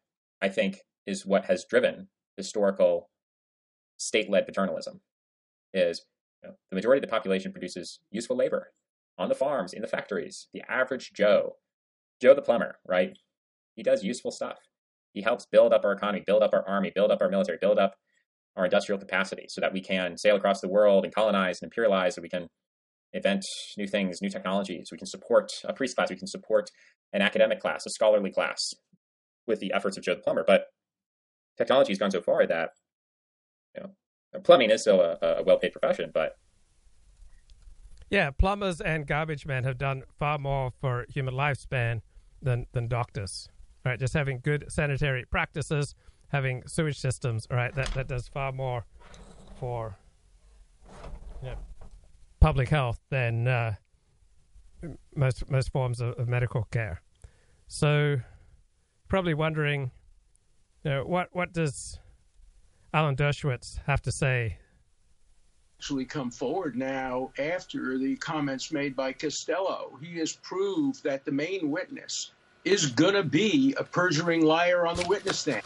I think, is what has driven historical state-led paternalism. Is you know, the majority of the population produces useful labor on the farms, in the factories. The average Joe, Joe the plumber, right? He does useful stuff. He helps build up our economy, build up our army, build up our military, build up our industrial capacity so that we can sail across the world and colonize and imperialize, so we can invent new things, new technologies. We can support a priest class. We can support an academic class, a scholarly class with the efforts of Joe the plumber. But technology has gone so far that you know plumbing is still a, a well-paid profession, but Yeah, plumbers and garbage men have done far more for human lifespan than than doctors. Right, just having good sanitary practices, having sewage systems. right, that that does far more for you know, public health than uh, most most forms of, of medical care. So, probably wondering, you know, what what does Alan Dershowitz have to say actually come forward now after the comments made by Costello. He has proved that the main witness is going to be a perjuring liar on the witness stand.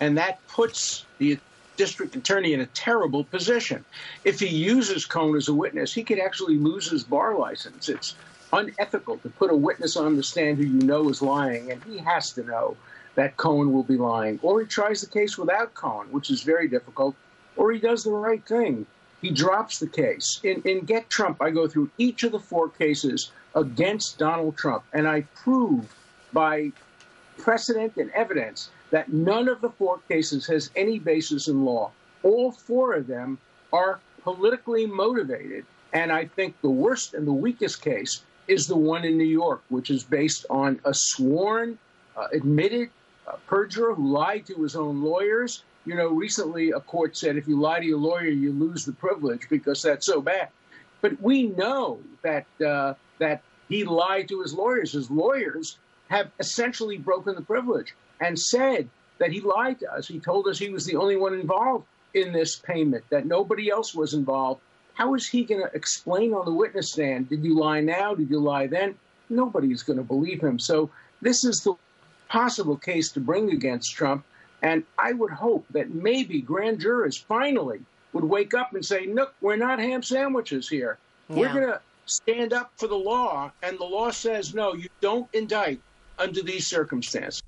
And that puts the district attorney in a terrible position. If he uses Cohen as a witness, he could actually lose his bar license. It's unethical to put a witness on the stand who you know is lying, and he has to know that Cohen will be lying. Or he tries the case without Cohen, which is very difficult, or he does the right thing he drops the case. In, in Get Trump, I go through each of the four cases against Donald Trump, and I prove by precedent and evidence that none of the four cases has any basis in law. All four of them are politically motivated. And I think the worst and the weakest case is the one in New York, which is based on a sworn, uh, admitted uh, perjurer who lied to his own lawyers you know, recently a court said if you lie to your lawyer, you lose the privilege because that's so bad. But we know that uh, that he lied to his lawyers. His lawyers have essentially broken the privilege and said that he lied to us. He told us he was the only one involved in this payment, that nobody else was involved. How is he going to explain on the witness stand? Did you lie now? Did you lie then? Nobody's going to believe him. So this is the possible case to bring against Trump. And I would hope that maybe grand jurors finally would wake up and say, look, we're not ham sandwiches here. Yeah. We're going to stand up for the law. And the law says, no, you don't indict under these circumstances.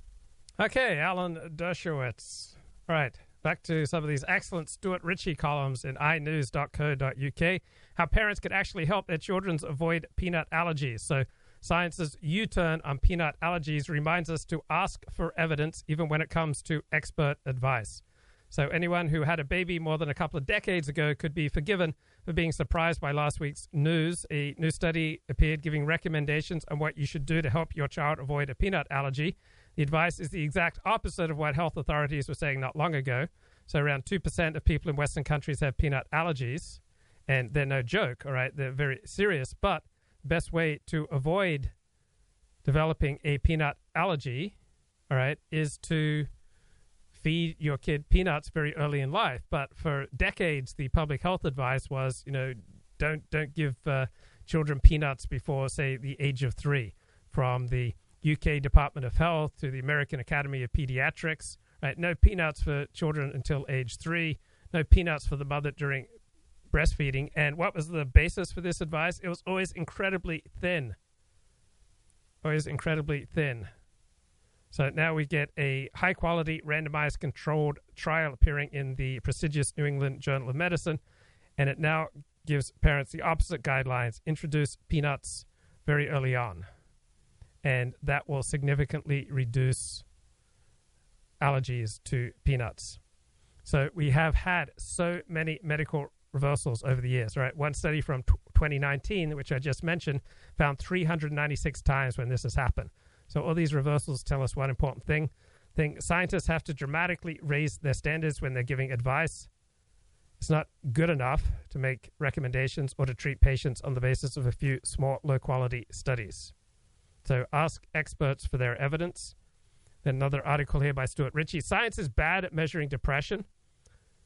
Okay, Alan Dershowitz. All right, back to some of these excellent Stuart Ritchie columns in inews.co.uk. How parents could actually help their children avoid peanut allergies. So Science's U turn on peanut allergies reminds us to ask for evidence even when it comes to expert advice. So, anyone who had a baby more than a couple of decades ago could be forgiven for being surprised by last week's news. A new study appeared giving recommendations on what you should do to help your child avoid a peanut allergy. The advice is the exact opposite of what health authorities were saying not long ago. So, around 2% of people in Western countries have peanut allergies, and they're no joke, all right? They're very serious. But the best way to avoid developing a peanut allergy, all right, is to feed your kid peanuts very early in life. But for decades, the public health advice was, you know, don't don't give uh, children peanuts before, say, the age of three. From the UK Department of Health to the American Academy of Pediatrics, right? No peanuts for children until age three. No peanuts for the mother during breastfeeding. And what was the basis for this advice? It was always incredibly thin. Always incredibly thin. So now we get a high quality randomized controlled trial appearing in the prestigious New England Journal of Medicine. And it now gives parents the opposite guidelines introduce peanuts very early on. And that will significantly reduce allergies to peanuts. So we have had so many medical reversals over the years, right? One study from t- 2019, which I just mentioned, found 396 times when this has happened. So all these reversals tell us one important thing. Thing scientists have to dramatically raise their standards when they're giving advice. It's not good enough to make recommendations or to treat patients on the basis of a few small, low quality studies. So ask experts for their evidence. Then another article here by Stuart Ritchie. Science is bad at measuring depression.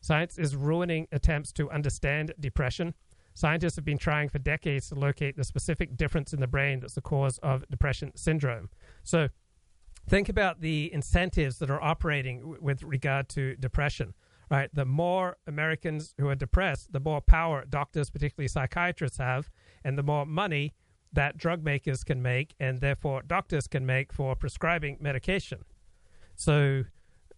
Science is ruining attempts to understand depression. Scientists have been trying for decades to locate the specific difference in the brain that's the cause of depression syndrome. So, think about the incentives that are operating w- with regard to depression. Right, the more Americans who are depressed, the more power doctors, particularly psychiatrists, have, and the more money that drug makers can make, and therefore doctors can make for prescribing medication. So,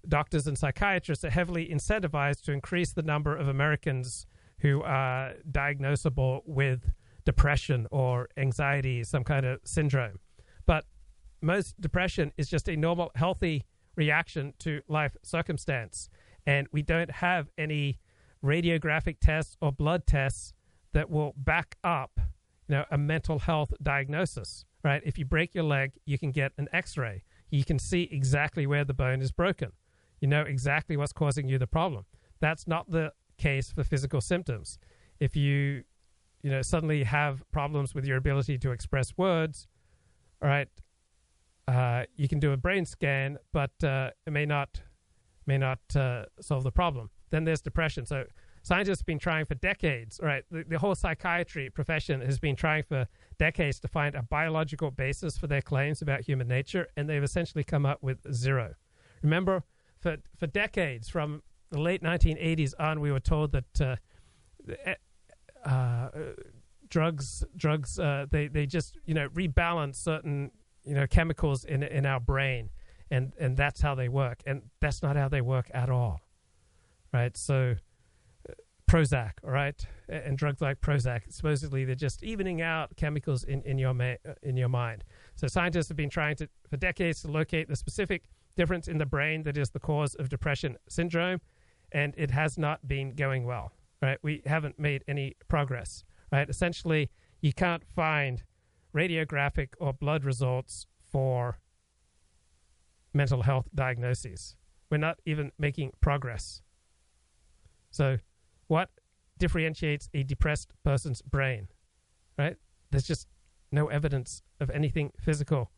doctors and psychiatrists are heavily incentivized to increase the number of Americans who are diagnosable with depression or anxiety, some kind of syndrome. But most depression is just a normal, healthy reaction to life circumstance. And we don't have any radiographic tests or blood tests that will back up you know, a mental health diagnosis, right? If you break your leg, you can get an X-ray. You can see exactly where the bone is broken. You know exactly what's causing you the problem. That's not the case for physical symptoms. If you, you know, suddenly have problems with your ability to express words, all right, uh, you can do a brain scan, but uh, it may not may not uh, solve the problem. Then there's depression. So scientists have been trying for decades. Right, the, the whole psychiatry profession has been trying for decades to find a biological basis for their claims about human nature, and they've essentially come up with zero. Remember, for for decades, from the late 1980s on, we were told that uh, eh, uh, drugs drugs uh, they they just you know rebalance certain you know chemicals in in our brain, and and that's how they work, and that's not how they work at all, right? So. Prozac, all right, and drugs like Prozac. Supposedly, they're just evening out chemicals in in your ma- uh, in your mind. So scientists have been trying to for decades to locate the specific difference in the brain that is the cause of depression syndrome, and it has not been going well. Right, we haven't made any progress. Right, essentially, you can't find radiographic or blood results for mental health diagnoses. We're not even making progress. So, what differentiates a depressed person's brain? Right? There's just no evidence of anything physical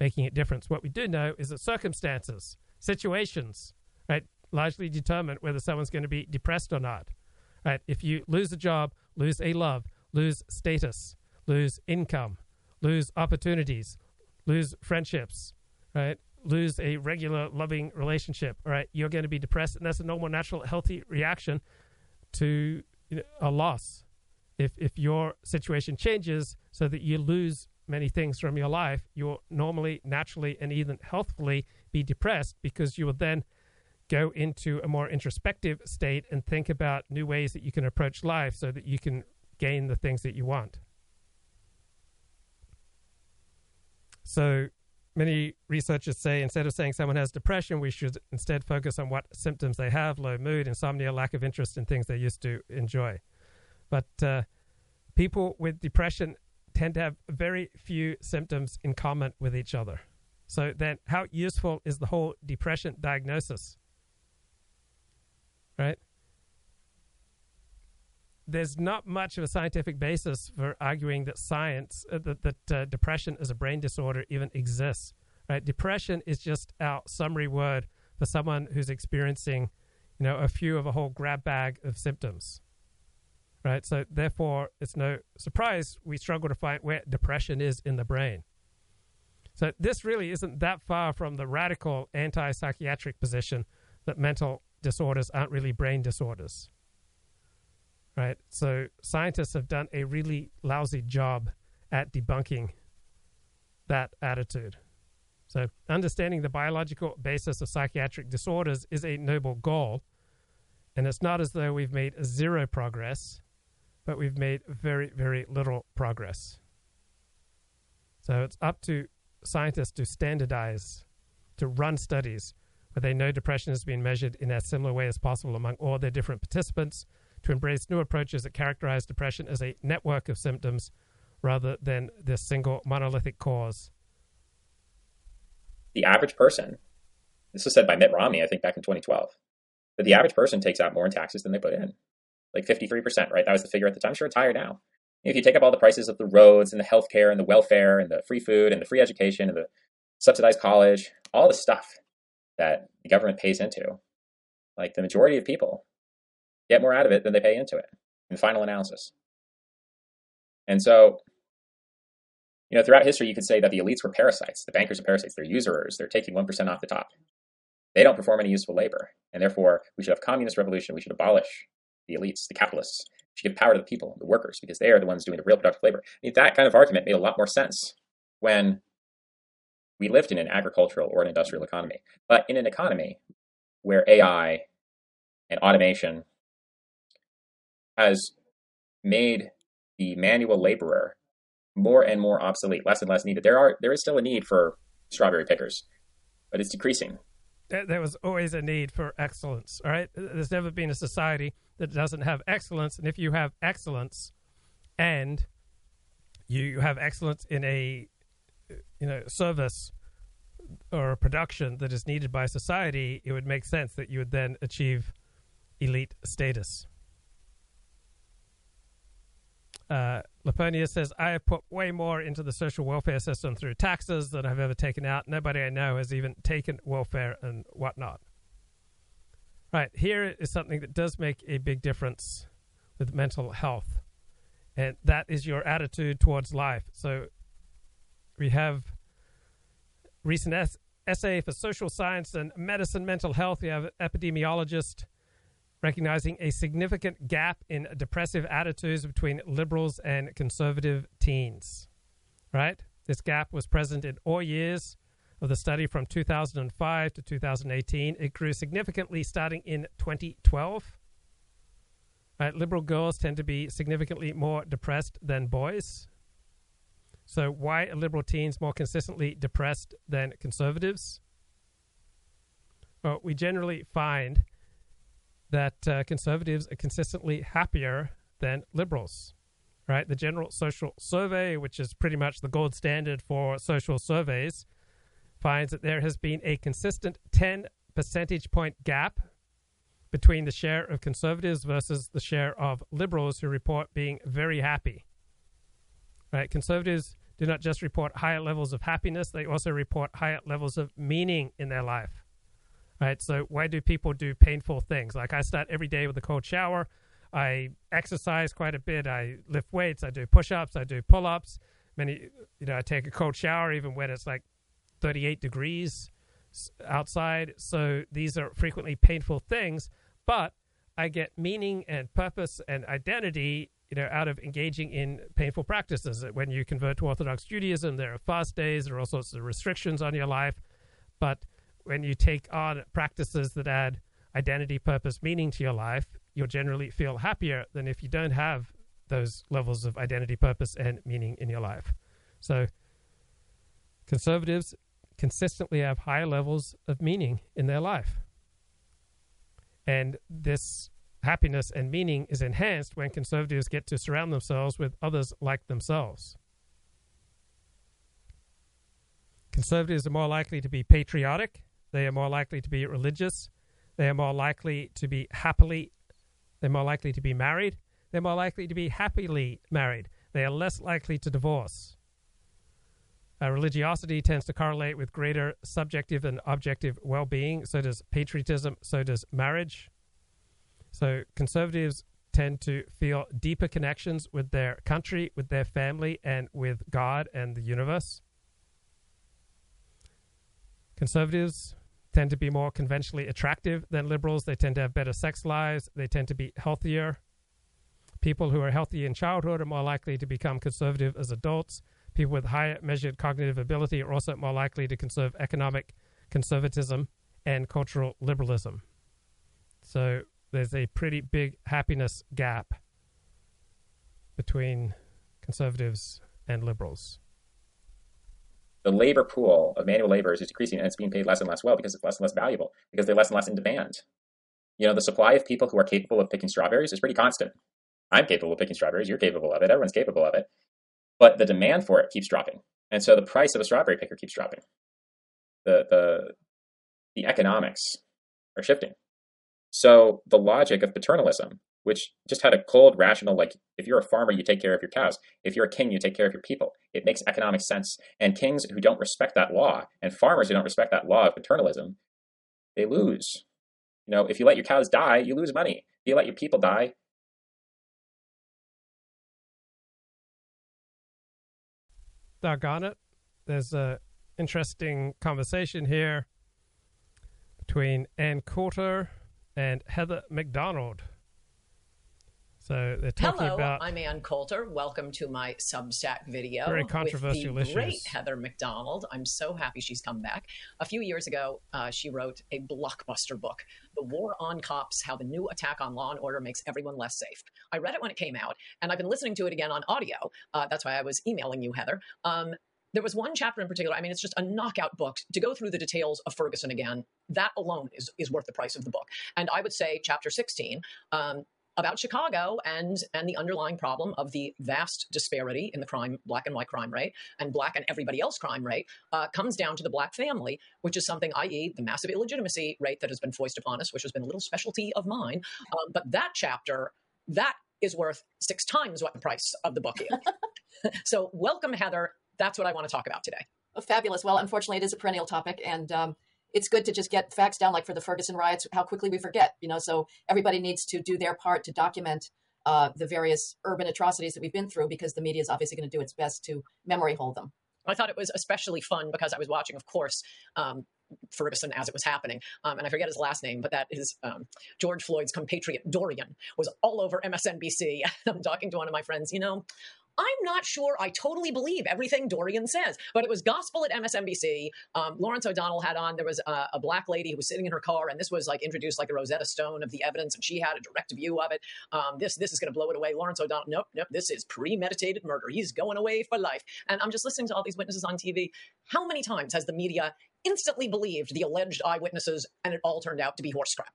making it difference. What we do know is that circumstances, situations, right, largely determine whether someone's going to be depressed or not. Right? If you lose a job, lose a love, lose status, lose income, lose opportunities, lose friendships, right? Lose a regular loving relationship, right? You're going to be depressed, and that's a normal, natural, healthy reaction to a loss. If if your situation changes so that you lose many things from your life, you'll normally, naturally, and even healthfully be depressed because you will then go into a more introspective state and think about new ways that you can approach life so that you can gain the things that you want. So many researchers say instead of saying someone has depression, we should instead focus on what symptoms they have low mood, insomnia, lack of interest in things they used to enjoy. But uh, people with depression tend to have very few symptoms in common with each other. So then, how useful is the whole depression diagnosis? Right? There's not much of a scientific basis for arguing that science, uh, that, that uh, depression as a brain disorder even exists. Right? Depression is just our summary word for someone who's experiencing, you know, a few of a whole grab bag of symptoms. Right? So therefore, it's no surprise we struggle to find where depression is in the brain. So this really isn't that far from the radical anti-psychiatric position that mental disorders aren't really brain disorders. Right? So scientists have done a really lousy job at debunking that attitude. So understanding the biological basis of psychiatric disorders is a noble goal. And it's not as though we've made zero progress, but we've made very, very little progress. So it's up to scientists to standardize, to run studies where they know depression has been measured in as similar way as possible among all their different participants, to embrace new approaches that characterize depression as a network of symptoms rather than this single monolithic cause. The average person, this was said by Mitt Romney, I think back in 2012, that the average person takes out more in taxes than they put in. Like 53%, right? That was the figure at the time. I'm sure it's higher now. If you take up all the prices of the roads and the healthcare and the welfare and the free food and the free education and the subsidized college, all the stuff that the government pays into, like the majority of people get more out of it than they pay into it in final analysis. And so, you know, throughout history, you could say that the elites were parasites. The bankers are parasites. They're usurers. They're taking 1% off the top. They don't perform any useful labor. And therefore, we should have communist revolution. We should abolish the elites, the capitalists. We should give power to the people, the workers, because they are the ones doing the real productive labor. I mean, that kind of argument made a lot more sense when we lived in an agricultural or an industrial economy. But in an economy where AI and automation has made the manual laborer more and more obsolete, less and less needed. There are there is still a need for strawberry pickers, but it's decreasing. There was always a need for excellence. All right, there's never been a society that doesn't have excellence, and if you have excellence, and you have excellence in a you know service or a production that is needed by society, it would make sense that you would then achieve elite status. Uh, Laponia says, I have put way more into the social welfare system through taxes than I've ever taken out. Nobody I know has even taken welfare and whatnot. Right, here is something that does make a big difference with mental health, and that is your attitude towards life. So we have recent es- essay for social science and medicine mental health. We have epidemiologist recognizing a significant gap in depressive attitudes between liberals and conservative teens. Right? This gap was present in all years of the study from 2005 to 2018. It grew significantly starting in 2012. Right, liberal girls tend to be significantly more depressed than boys. So, why are liberal teens more consistently depressed than conservatives? Well, we generally find that uh, conservatives are consistently happier than liberals, right? The General Social Survey, which is pretty much the gold standard for social surveys, finds that there has been a consistent 10 percentage point gap between the share of conservatives versus the share of liberals who report being very happy. Right? Conservatives do not just report higher levels of happiness, they also report higher levels of meaning in their life. Right? So why do people do painful things? Like I start every day with a cold shower. I exercise quite a bit. I lift weights. I do push-ups. I do pull-ups. Many, you know, I take a cold shower even when it's like 38 degrees outside. So these are frequently painful things, but I get meaning and purpose and identity, you know, out of engaging in painful practices. When you convert to Orthodox Judaism, there are fast days, there are all sorts of restrictions on your life, but when you take on practices that add identity, purpose, meaning to your life, you'll generally feel happier than if you don't have those levels of identity, purpose, and meaning in your life. So, conservatives consistently have higher levels of meaning in their life. And this happiness and meaning is enhanced when conservatives get to surround themselves with others like themselves. Conservatives are more likely to be patriotic, they are more likely to be religious, they are more likely to be happily, they're more likely to be married, they're more likely to be happily married, they are less likely to divorce. Uh, religiosity tends to correlate with greater subjective and objective well being. So does patriotism. So does marriage. So conservatives tend to feel deeper connections with their country, with their family, and with God and the universe. Conservatives tend to be more conventionally attractive than liberals. They tend to have better sex lives. They tend to be healthier. People who are healthy in childhood are more likely to become conservative as adults. People with higher measured cognitive ability are also more likely to conserve economic conservatism and cultural liberalism. So there's a pretty big happiness gap between conservatives and liberals. The labor pool of manual laborers is decreasing and it's being paid less and less well because it's less and less valuable, because they're less and less in demand. You know, the supply of people who are capable of picking strawberries is pretty constant. I'm capable of picking strawberries, you're capable of it, everyone's capable of it but the demand for it keeps dropping, and so the price of a strawberry picker keeps dropping. The the the economics are shifting. So the logic of paternalism, which just had a cold, rational, like if you're a farmer, you take care of your cows. If you're a king, you take care of your people. It makes economic sense. And kings who don't respect that law and farmers who don't respect that law of paternalism, they lose. You know, if you let your cows die, you lose money. If you let your people die, doggone it. There's a interesting conversation here between Ann Coulter and Heather Mac Donald. So they're talking Hello, about. I'm Ann Coulter. Welcome to my Substack video. Very controversial with the Great issues. Heather Mac Donald. I'm so happy she's come back. A few years ago, uh, she wrote a blockbuster book, The War on Cops How the New Attack on Law and Order Makes Everyone Less Safe. I read it when it came out, and I've been listening to it again on audio. Uh, that's why I was emailing you, Heather. Um, there was one chapter in particular. I mean, it's just a knockout book. To go through the details of Ferguson again, that alone is, is worth the price of the book. And I would say, chapter 16, um, about Chicago and and the underlying problem of the vast disparity in the crime, black and white crime rate, and black and everybody else crime rate, uh, comes down to the black family, which is something, i.e., the massive illegitimacy rate that has been foisted upon us, which has been a little specialty of mine. Um, but that chapter, that is worth six times what the price of the book is. so, welcome, Heather. That's what I want to talk about today. Oh, fabulous. Well, unfortunately, it is a perennial topic, and um, it's good to just get facts down, like for the Ferguson riots, how quickly we forget. You know, so everybody needs to do their part to document uh, the various urban atrocities that we've been through, because the media is obviously going to do its best to memory hold them. I thought it was especially fun because I was watching, of course, um, Ferguson as it was happening. Um, and I forget his last name, but that is um, George Floyd's compatriot Dorian was all over MSNBC. I'm talking to one of my friends, you know, I'm not sure I totally believe everything Dorian says, but it was gospel at MSNBC. Um, Lawrence O'Donnell had on, there was a, a, black lady who was sitting in her car, and this was like introduced like the Rosetta Stone of the evidence, and she had a direct view of it. Um, this this is going to blow it away. Lawrence O'Donnell, nope, nope, this is premeditated murder. He's going away for life. And I'm just listening to all these witnesses on TV. How many times has the media instantly believed the alleged eyewitnesses, and it all turned out to be horse crap?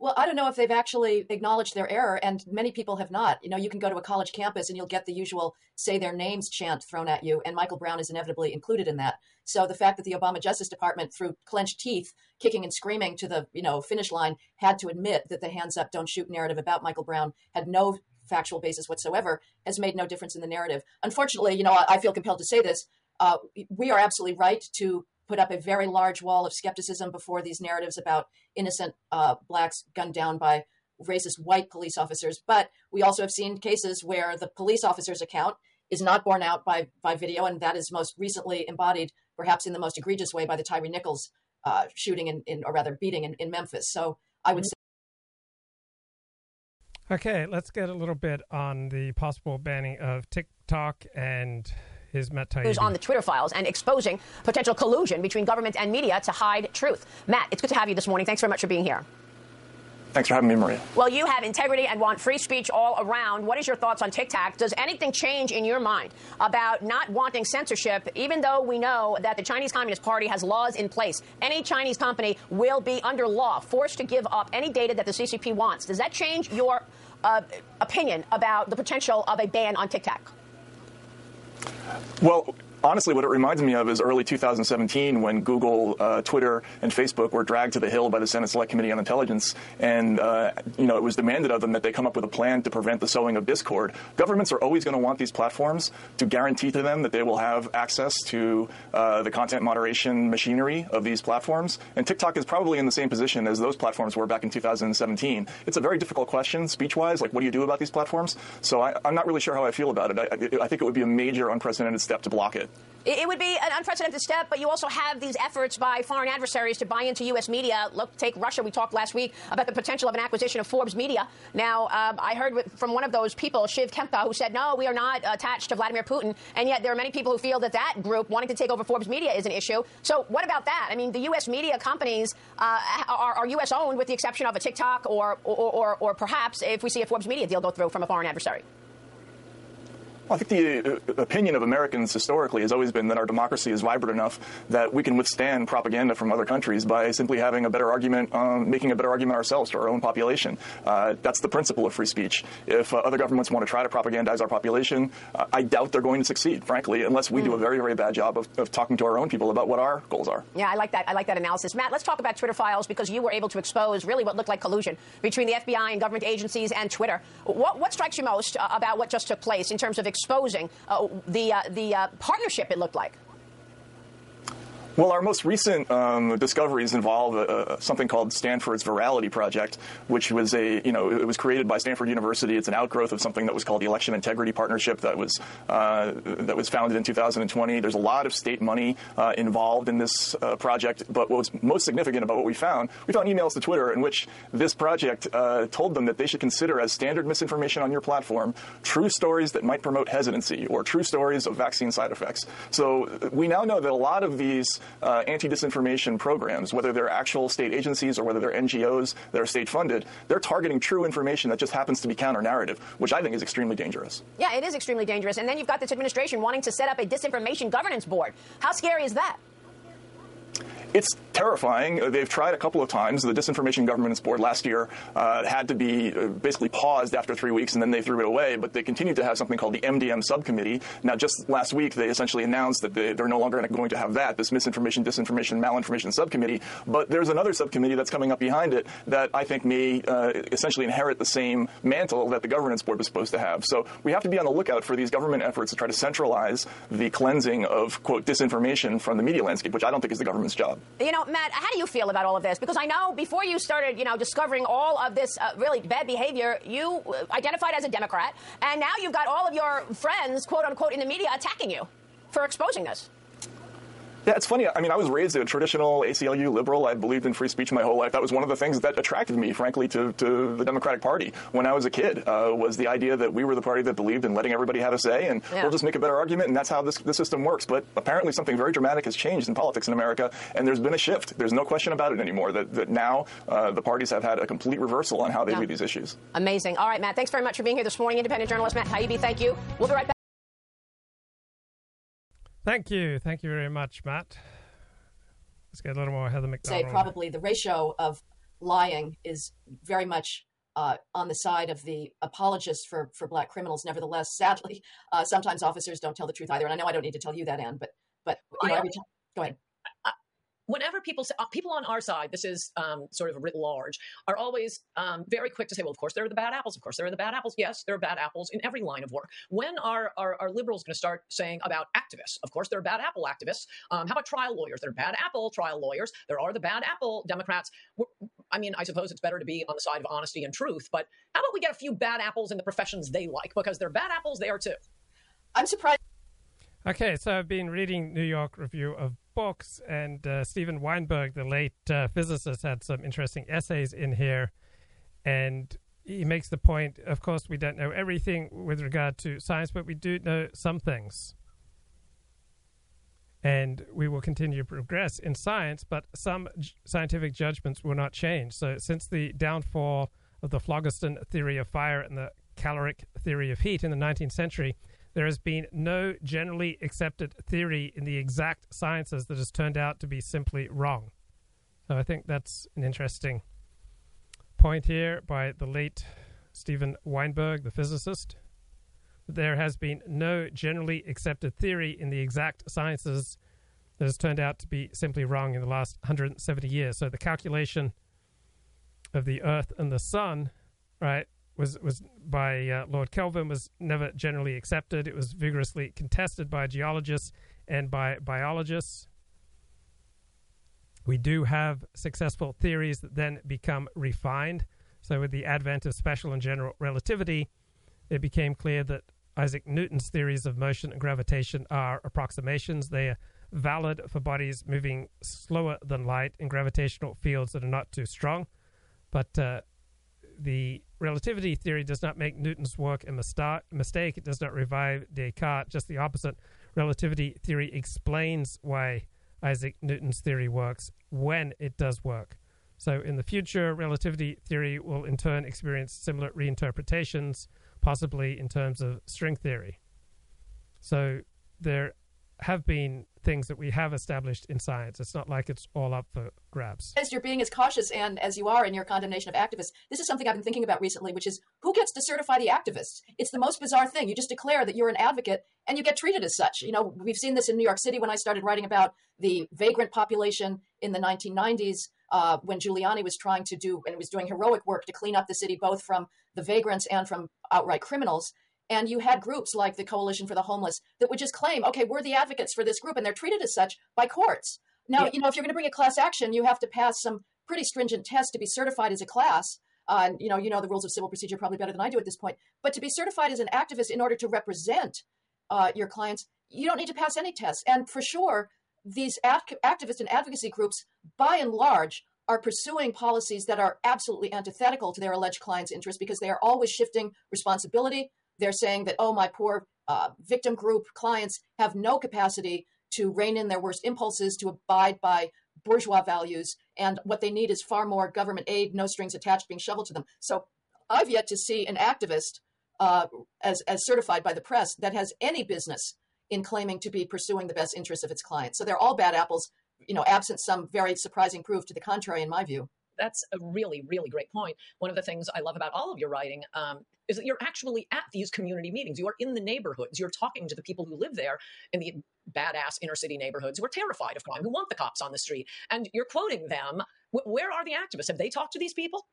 Well, I don't know if they've actually acknowledged their error, and many people have not. You know, you can go to a college campus and you'll get the usual say their names chant thrown at you, and Michael Brown is inevitably included in that. So the fact that the Obama Justice Department, through clenched teeth, kicking and screaming to the you know finish line, had to admit that the hands up, don't shoot narrative about Michael Brown had no factual basis whatsoever, has made no difference in the narrative. Unfortunately, you know, I feel compelled to say this. Uh, we are absolutely right to put up a very large wall of skepticism before these narratives about innocent uh, blacks gunned down by racist white police officers. But we also have seen cases where the police officer's account is not borne out by, by video, and that is most recently embodied, perhaps in the most egregious way, by the Tyre Nichols uh, shooting in, in, or rather beating in, in Memphis. So I would say. Okay, let's get a little bit on the possible banning of TikTok and his Matt Taibbi. Who's on the Twitter files and exposing potential collusion between government and media to hide truth. Matt, it's good to have you this morning. Thanks very much for being here. Thanks for having me, Maria. Well, you have integrity and want free speech all around. What is your thoughts on TikTok? Does anything change in your mind about not wanting censorship, even though we know that the Chinese Communist Party has laws in place? Any Chinese company will be under law, forced to give up any data that the CCP wants. Does that change your uh, opinion about the potential of a ban on TikTok? Well, honestly, what it reminds me of is early 2017 when Google, uh, Twitter, and Facebook were dragged to the Hill by the Senate Select Committee on Intelligence, and uh, you know it was demanded of them that they come up with a plan to prevent the sowing of discord. Governments are always going to want these platforms to guarantee to them that they will have access to uh, the content moderation machinery of these platforms, and TikTok is probably in the same position as those platforms were back in 2017. It's a very difficult question, speech-wise, like what do you do about these platforms? So I, am not really sure how I feel about it. I, I think it would be a major unprecedented step to block it. It would be an unprecedented step, but you also have these efforts by foreign adversaries to buy into U.S. media. Look, take Russia. We talked last week about the potential of an acquisition of Forbes Media. Now, um, I heard from one of those people, Shiv Khemka, who said, no, we are not attached to Vladimir Putin. And yet there are many people who feel that that group wanting to take over Forbes Media is an issue. So what about that? I mean, the U.S. media companies uh, are, are, U.S. owned with the exception of a TikTok or, or, or, or perhaps if we see a Forbes Media deal go through from a foreign adversary. Well, I think the uh, opinion of Americans historically has always been that our democracy is vibrant enough that we can withstand propaganda from other countries by simply having a better argument, um, making a better argument ourselves to our own population. Uh, that's the principle of free speech. If uh, other governments want to try to propagandize our population, uh, I doubt they're going to succeed, frankly, unless we mm. do a hmm. very, very bad job of, of talking to our own people about what our goals are. Yeah, I like that. I like that analysis. Matt, let's talk about Twitter files because you were able to expose really what looked like collusion between the FBI and government agencies and Twitter. What, what strikes you most uh, about what just took place in terms of exposing uh, the, uh, the uh, partnership it looked like? Well, our most recent um, discoveries involve uh, uh, something called Stanford's Virality Project, which was a, you know, it was created by Stanford University. It's an outgrowth of something that was called the Election Integrity Partnership that was uh, that was founded in 2020. There's a lot of state money uh, involved in this uh, project, but what was most significant about what we found, we found emails to Twitter in which this project uh, told them that they should consider as standard misinformation on your platform true stories that might promote hesitancy or true stories of vaccine side effects. So we now know that a lot of these uh, anti-disinformation programs, whether they're actual state agencies or whether they're NGOs that are state-funded, they're targeting true information that just happens to be counter-narrative, which I think is extremely dangerous. Yeah, it is extremely dangerous. And then you've got this administration wanting to set up a disinformation governance board. How scary is that? It's terrifying. Uh, They've tried a couple of times. The Disinformation Governance Board last year uh, had to be uh, basically paused after three weeks, and then they threw it away. But they continued to have something called the MDM subcommittee. Now, just last week, they essentially announced that they, they're no longer going to have that, this misinformation, disinformation, malinformation subcommittee. But there's another subcommittee that's coming up behind it that I think may uh, essentially inherit the same mantle that the Governance Board was supposed to have. So we have to be on the lookout for these government efforts to try to centralize the cleansing of, quote, disinformation from the media landscape, which I don't think is the government's job. You know, Matt, how do you feel about all of this? Because I know before you started, you know, discovering all of this uh, really bad behavior, you uh, identified as a Democrat, and now you've got all of your friends, quote unquote, in the media attacking you for exposing this. Yeah, it's funny. I mean, I was raised a traditional ACLU liberal. I believed in free speech my whole life. That was one of the things that attracted me, frankly, to, to the Democratic Party when I was a kid. Uh, was the idea that we were the party that believed in letting everybody have a say, and Yeah. we'll just make a better argument, and that's how this the system works. But apparently, something very dramatic has changed in politics in America, and there's been a shift. There's no question about it anymore. That that now uh, the parties have had a complete reversal on how they Yeah. view these issues. Amazing. All right, Matt, thanks very much for being here this morning. Independent journalist Matt Taibbi, thank you. We'll be right back. Thank you. Thank you very much, Matt. Let's get a little more Heather say Mac Donald. Say probably the ratio of lying is very much uh, on the side of the apologists for, for black criminals. Nevertheless, sadly, uh, sometimes officers don't tell the truth either. And I know I don't need to tell you that, Ann, but but you know, I- every time. Go ahead. Whenever people say, uh, people on our side, this is um, sort of writ large, are always um, very quick to say, well, of course there are the bad apples. Of course there are the bad apples. Yes, there are bad apples in every line of work. When are are, are liberals going to start saying about activists? Of course there are bad apple activists. Um, how about trial lawyers? There are bad apple trial lawyers. There are the bad apple Democrats. We're- I mean, I suppose it's better to be on the side of honesty and truth, but how about we get a few bad apples in the professions they like because they're bad apples there too. I'm surprised. Okay, so I've been reading New York Review of And uh, Steven Weinberg, the late uh, physicist, had some interesting essays in here. And he makes the point of course, we don't know everything with regard to science, but we do know some things. And we will continue to progress in science, but some j- scientific judgments will not change. So, since the downfall of the phlogiston theory of fire and the caloric theory of heat in the 19th century, there has been no generally accepted theory in the exact sciences that has turned out to be simply wrong. So I think that's an interesting point here by the late Steven Weinberg, the physicist. There has been no generally accepted theory in the exact sciences that has turned out to be simply wrong in the last 170 years. So the calculation of the Earth and the Sun, right, was was by uh, Lord Kelvin was never generally accepted. It was vigorously contested by geologists and by biologists. We do have successful theories that then become refined. So with the advent of special and general relativity, it became clear that Isaac Newton's theories of motion and gravitation are approximations. They are valid for bodies moving slower than light in gravitational fields that are not too strong. But uh, the relativity theory does not make Newton's work a mista- mistake. It does not revive Descartes. Just the opposite. Relativity theory explains why Isaac Newton's theory works when it does work. So, in the future, relativity theory will in turn experience similar reinterpretations, possibly in terms of string theory. So, there have been things that we have established in science. It's not like it's all up for grabs. As you're being as cautious and as you are in your condemnation of activists, this is something I've been thinking about recently, which is who gets to certify the activists? It's the most bizarre thing. You just declare that you're an advocate and you get treated as such. You know, we've seen this in New York City when I started writing about the vagrant population in the 1990s. Uh, when Giuliani was trying to do and was doing heroic work to clean up the city both from the vagrants and from outright criminals. And you had groups like the Coalition for the Homeless that would just claim, okay, we're the advocates for this group, and they're treated as such by courts. Now, Yeah. you know, if you're going to bring a class action, you have to pass some pretty stringent tests to be certified as a class. Uh, and, you know, you know the rules of civil procedure probably better than I do at this point. But to be certified as an activist in order to represent uh, your clients, you don't need to pass any tests. And for sure, these act- activist and advocacy groups, by and large, are pursuing policies that are absolutely antithetical to their alleged clients' interests because they are always shifting responsibility. They're saying that, oh, my poor uh, victim group clients have no capacity to rein in their worst impulses, to abide by bourgeois values, and what they need is far more government aid, no strings attached, being shoveled to them. So I've yet to see an activist uh, as, as certified by the press that has any business in claiming to be pursuing the best interests of its clients. So they're all bad apples. you know, absent some very surprising proof to the contrary, in my view. That's a really, really great point. One of the things I love about all of your writing um, is that you're actually at these community meetings. You are in the neighborhoods. You're talking to the people who live there in the badass inner city neighborhoods who are terrified of crime, who want the cops on the street. And you're quoting them. Where are the activists? Have they talked to these people?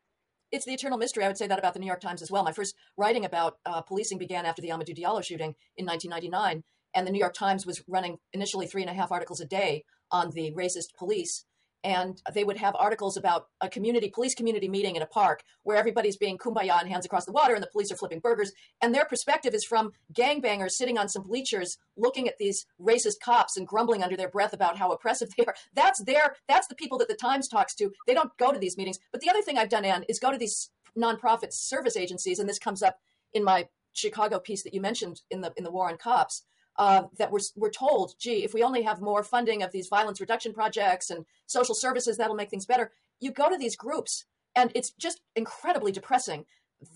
It's the eternal mystery. I would say that about the New York Times as well. My first writing about uh, policing began after the Amadou Diallo shooting in 1999, and the New York Times was running initially three and a half articles a day on the racist police and they would have articles about a community police community meeting in a park where everybody's being kumbaya and hands across the water and the police are flipping burgers. And their perspective is from gangbangers sitting on some bleachers looking at these racist cops and grumbling under their breath about how oppressive they are. That's their that's the people that the times talks to. They don't go to these meetings. But the other thing i've done Ann is go to these nonprofit service agencies. And this comes up in my chicago piece that you mentioned in the in the war on cops uh, that we're, we're told, gee, if we only have more funding of these violence reduction projects and social services, that'll make things better. You go to these groups, and it's just incredibly depressing.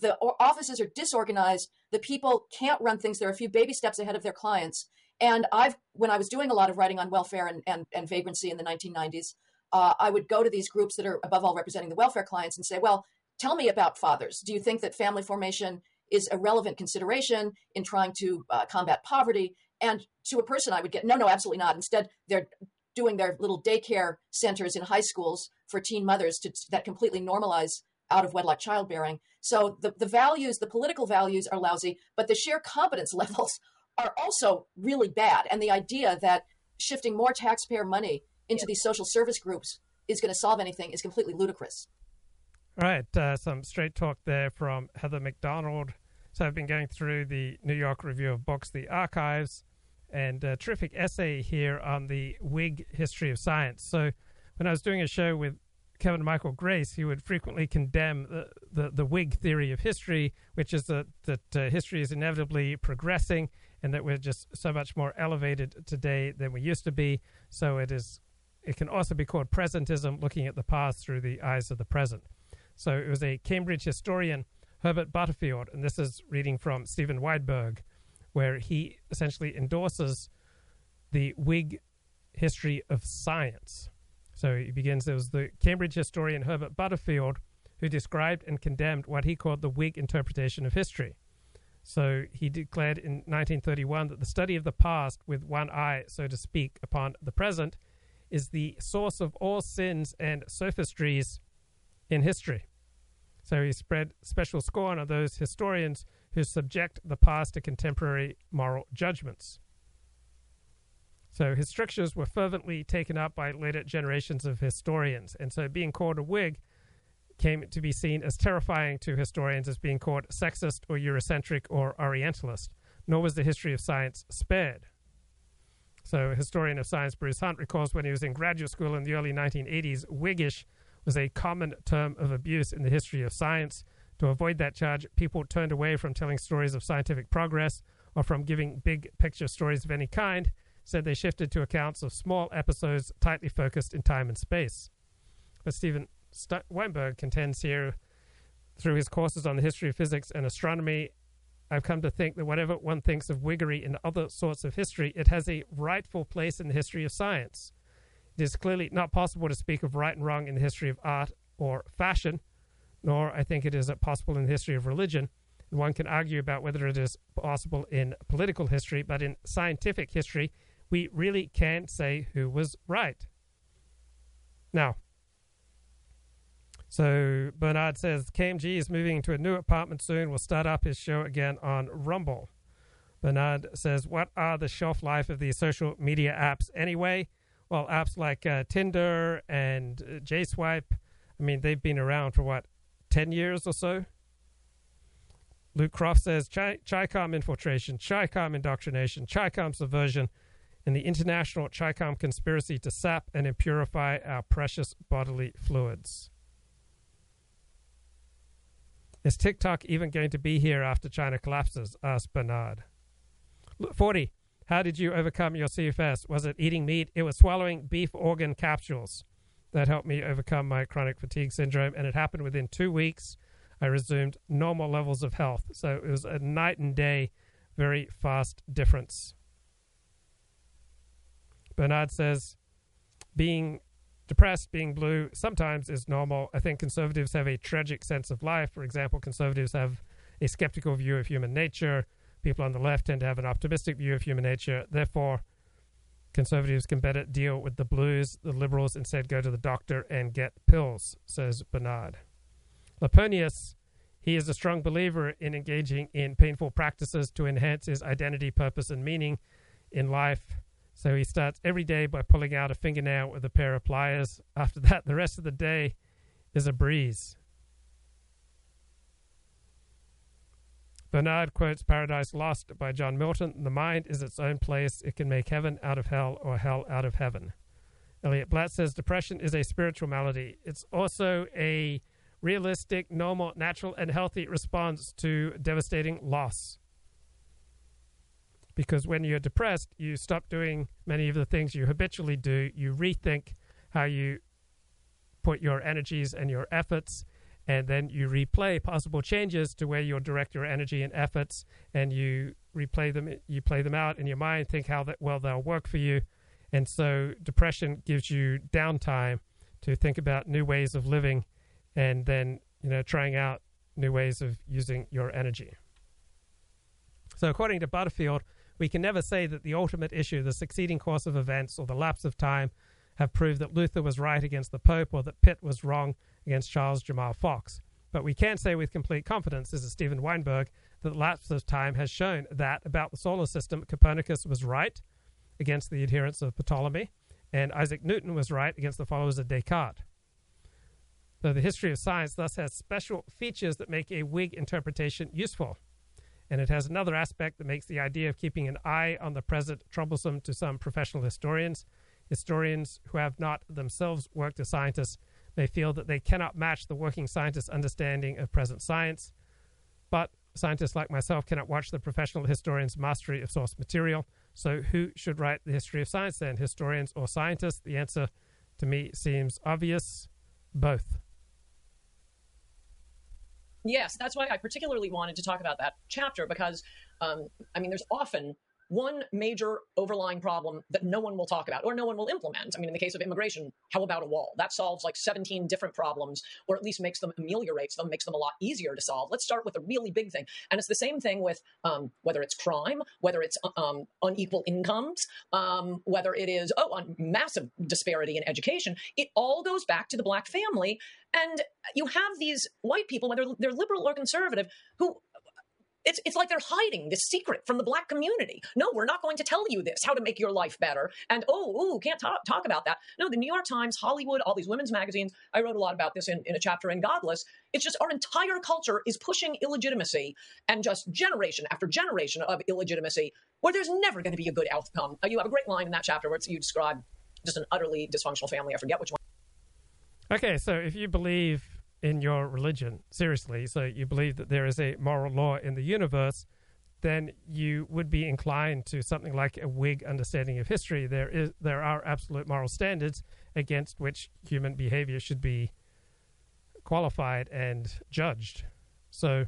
The offices are disorganized. The people can't run things. They're a few baby steps ahead of their clients. And I've, when I was doing a lot of writing on welfare and, and, and vagrancy in the 1990s, uh, I would go to these groups that are above all representing the welfare clients and say, well, tell me about fathers. Do you think that family formation is a relevant consideration in trying to uh, combat poverty? And to a person, I would get, no, no, absolutely not. Instead, they're doing their little daycare centers in high schools for teen mothers to, that completely normalize out of wedlock childbearing. So the, the values, the political values are lousy, but the sheer competence levels are also really bad. And the idea that shifting more taxpayer money into these social service groups is going to solve anything is completely ludicrous. All right, uh, some straight talk there from Heather Mac Donald. So I've been going through the New York Review of Books, the archives, and a terrific essay here on the Whig history of science. So, when I was doing a show with Kevin Michael Grace, he would frequently condemn the, the, the Whig theory of history, which is that, that uh, history is inevitably progressing and that we're just so much more elevated today than we used to be. So it is it can also be called presentism, looking at the past through the eyes of the present. So it was a Cambridge historian, Herbert Butterfield, and this is reading from Steven Weinberg, where he essentially endorses the Whig history of science. So he begins there was the Cambridge historian Herbert Butterfield who described and condemned what he called the Whig interpretation of history. So he declared in 1931 that the study of the past with one eye, so to speak, upon the present is the source of all sins and sophistries in history. So he spread special scorn on those historians who subject the past to contemporary moral judgments. So his strictures were fervently taken up by later generations of historians, and so being called a Whig came to be seen as terrifying to historians as being called sexist or Eurocentric or Orientalist, nor was the history of science spared. So, historian of science Bruce Hunt recalls when he was in graduate school in the early 1980s, Whiggish was a common term of abuse in the history of science, to avoid that charge, people turned away from telling stories of scientific progress or from giving big picture stories of any kind, said they shifted to accounts of small episodes tightly focused in time and space. But Steven St- Weinberg contends here, through his courses on the history of physics and astronomy, I've come to think that whatever one thinks of Whiggery in other sorts of history, it has a rightful place in the history of science. It is clearly not possible to speak of right and wrong in the history of art or fashion, nor I think it is possible in the history of religion. One can argue about whether it is possible in political history, but in scientific history, we really can't say who was right. Now, so Bernard says KMG is moving to a new apartment soon. Will start up his show again on Rumble. Bernard says, "What are the shelf life of these social media apps anyway?" Well, apps like uh, Tinder and uh, JSwipe. I mean, they've been around for what 10 years or so. Luke Croft says CHICOM infiltration, CHICOM indoctrination, CHICOM subversion, and the international CHICOM conspiracy to sap and impurify our precious bodily fluids. Is TikTok even going to be here after China collapses? asked Bernard. 40. How did you overcome your CFS? Was it eating meat? It was swallowing beef organ capsules that helped me overcome my chronic fatigue syndrome. And it happened within two weeks. I resumed normal levels of health. So it was a night and day, very fast difference. Bernard says, being depressed, being blue, sometimes is normal. I think conservatives have a tragic sense of life. For example, conservatives have a skeptical view of human nature. People on the left tend to have an optimistic view of human nature. Therefore, conservatives can better deal with the blues. The liberals instead go to the doctor and get pills, says Bernard. Laponius, he is a strong believer in engaging in painful practices to enhance his identity, purpose, and meaning in life. So he starts every day by pulling out a fingernail with a pair of pliers. After that, the rest of the day is a breeze. Bernard quotes Paradise Lost by John Milton The mind is its own place. It can make heaven out of hell or hell out of heaven. Elliot Blatt says depression is a spiritual malady. It's also a realistic, normal, natural, and healthy response to devastating loss. Because when you're depressed, you stop doing many of the things you habitually do. You rethink how you put your energies and your efforts and then you replay possible changes to where you'll direct your energy and efforts and you replay them you play them out in your mind think how that well they'll work for you. And so depression gives you downtime to think about new ways of living and then you know trying out new ways of using your energy. So according to butterfield we can never say that the ultimate issue the succeeding course of events or the lapse of time have proved that luther was right against the pope or that pitt was wrong against Charles James Fox. But we can say with complete confidence, this is Steven Weinberg, that the lapse of time has shown that about the solar system, Copernicus was right against the adherents of Ptolemy, and Isaac Newton was right against the followers of Descartes. Though the history of science thus has special features that make a Whig interpretation useful. And it has another aspect that makes the idea of keeping an eye on the present troublesome to some professional historians. Historians who have not themselves worked as scientists may feel that they cannot match the working scientist's understanding of present science, but scientists like myself cannot watch the professional historian's mastery of source material. So, who should write the history of science then, historians or scientists? The answer to me seems obvious both. Yes, that's why I particularly wanted to talk about that chapter because, um, I mean, there's often one major overlying problem that no one will talk about or no one will implement. I mean, in the case of immigration, how about a wall? That solves like 17 different problems, or at least makes them ameliorates them, makes them a lot easier to solve. Let's start with a really big thing. And it's the same thing with um, whether it's crime, whether it's um, unequal incomes, um, whether it is, oh, massive disparity in education. It all goes back to the black family. And you have these white people, whether they're liberal or conservative, who it's, it's like they're hiding this secret from the black community. No, we're not going to tell you this, how to make your life better. And oh, ooh, can't talk, talk about that. No, the New York Times, Hollywood, all these women's magazines. I wrote a lot about this in, in a chapter in Godless. It's just our entire culture is pushing illegitimacy and just generation after generation of illegitimacy where there's never going to be a good outcome. Uh, you have a great line in that chapter where you describe just an utterly dysfunctional family. I forget which one. Okay, so if you believe in your religion seriously, so you believe that there is a moral law in the universe, then you would be inclined to something like a Whig understanding of history. There is there are absolute moral standards against which human behavior should be qualified and judged. So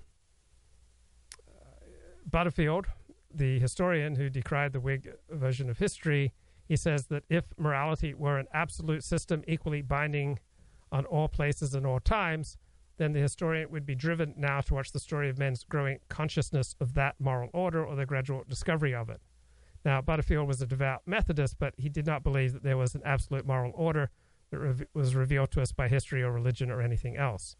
uh, Butterfield, the historian who decried the Whig version of history, he says that if morality were an absolute system equally binding on all places and all times, then the historian would be driven now to watch the story of men's growing consciousness of that moral order or the gradual discovery of it. Now, Butterfield was a devout Methodist, but he did not believe that there was an absolute moral order that re- was revealed to us by history or religion or anything else.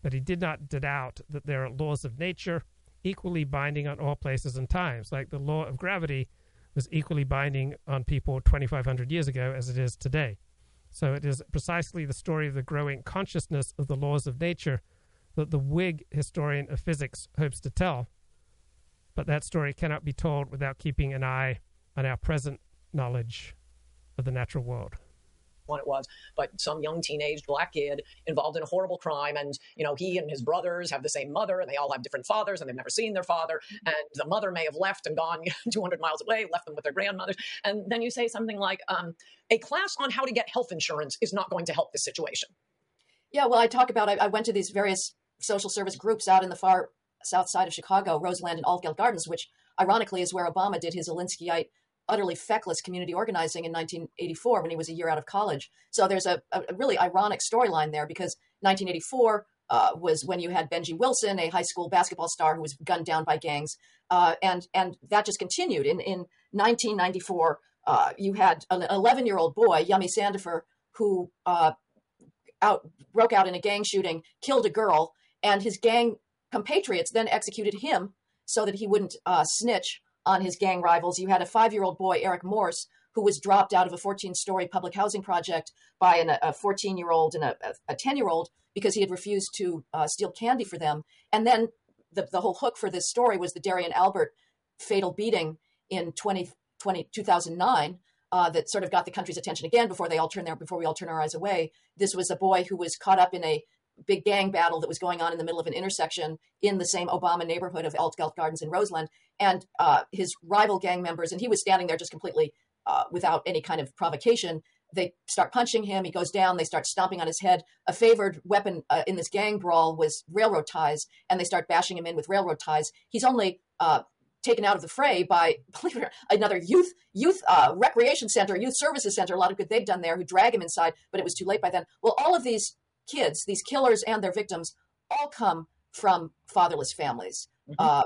But he did not doubt that there are laws of nature equally binding on all places and times, like the law of gravity was equally binding on people 2,500 years ago as it is today. So it is precisely the story of the growing consciousness of the laws of nature that the Whig historian of physics hopes to tell. But that story cannot be told without keeping an eye on our present knowledge of the natural world one it was, but some young teenage black kid involved in a horrible crime. And, you know, he and his brothers have the same mother and they all have different fathers and they've never seen their father. And the mother may have left and gone 200 miles away, left them with their grandmothers. And then you say something like, um, a class on how to get health insurance is not going to help this situation. Yeah, well, I talk about, I, I went to these various social service groups out in the far south side of Chicago, Roseland and Altgeld Gardens, which ironically is where Obama did his Alinskyite utterly feckless community organizing in 1984 when he was a year out of college. So there's a, a really ironic storyline there because 1984 uh, was when you had Benji Wilson, a high school basketball star who was gunned down by gangs, uh, and and that just continued. In in 1994, uh, you had an 11 year old boy, Yummy Sandifer, who uh, out broke out in a gang shooting, killed a girl, and his gang compatriots then executed him so that he wouldn't uh, snitch on his gang rivals. You had a five year old boy, Eric Morse, who was dropped out of a 14 story public housing project by an, a 14 year old and a 10 year old because he had refused to uh, steal candy for them. And then the, the whole hook for this story was the Derrion Albert fatal beating in 20, 20 2009. Uh, that sort of got the country's attention again before they all turn their before we all turn our eyes away. This was a boy who was caught up in a big gang battle that was going on in the middle of an intersection in the same Obama neighborhood of Altgeld Gardens in Roseland, and uh, his rival gang members, and he was standing there just completely uh, without any kind of provocation. They start punching him. He goes down. They start stomping on his head. A favored weapon uh, in this gang brawl was railroad ties, and they start bashing him in with railroad ties. He's only uh, taken out of the fray by another youth youth uh, recreation center, youth services center. A lot of good they've done there, who drag him inside, but it was too late by then. Well, all of these kids, these killers and their victims, all come from fatherless families. Mm-hmm. Uh,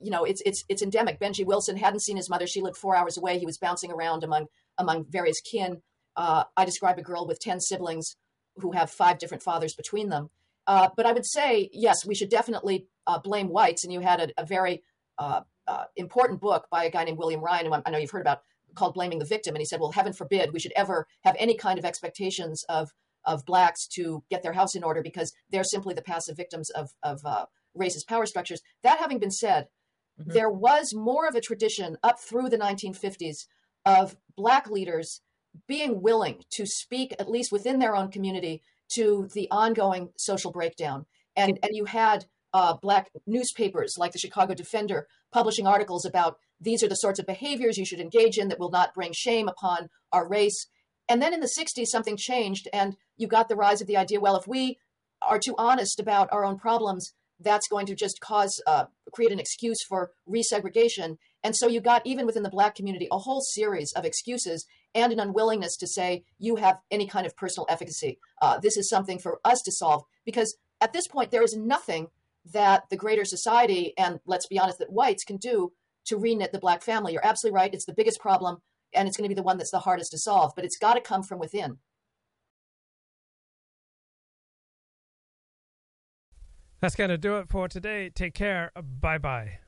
you know, it's it's it's endemic. Benji Wilson hadn't seen his mother; she lived four hours away. He was bouncing around among among various kin. Uh, I describe a girl with ten siblings who have five different fathers between them. Uh, but I would say, yes, we should definitely uh, blame whites. And you had a, a very uh, uh, important book by a guy named William Ryan, who I know you've heard about, called "Blaming the Victim," and he said, "Well, heaven forbid we should ever have any kind of expectations of of blacks to get their house in order because they're simply the passive victims of of uh, racist power structures." That having been said, mm-hmm. there was more of a tradition up through the 1950s of black leaders being willing to speak, at least within their own community, to the ongoing social breakdown. And and you had uh, black newspapers like the Chicago Defender publishing articles about these are the sorts of behaviors you should engage in that will not bring shame upon our race. And then in the 60s, something changed, and you got the rise of the idea well, if we are too honest about our own problems, that's going to just cause, uh, create an excuse for resegregation. And so you got, even within the black community, a whole series of excuses and an unwillingness to say you have any kind of personal efficacy. Uh, this is something for us to solve because at this point, there is nothing that the greater society and let's be honest that whites can do to reknit the black family you're absolutely right it's the biggest problem and it's going to be the one that's the hardest to solve but it's got to come from within that's going to do it for today. Take care. Bye bye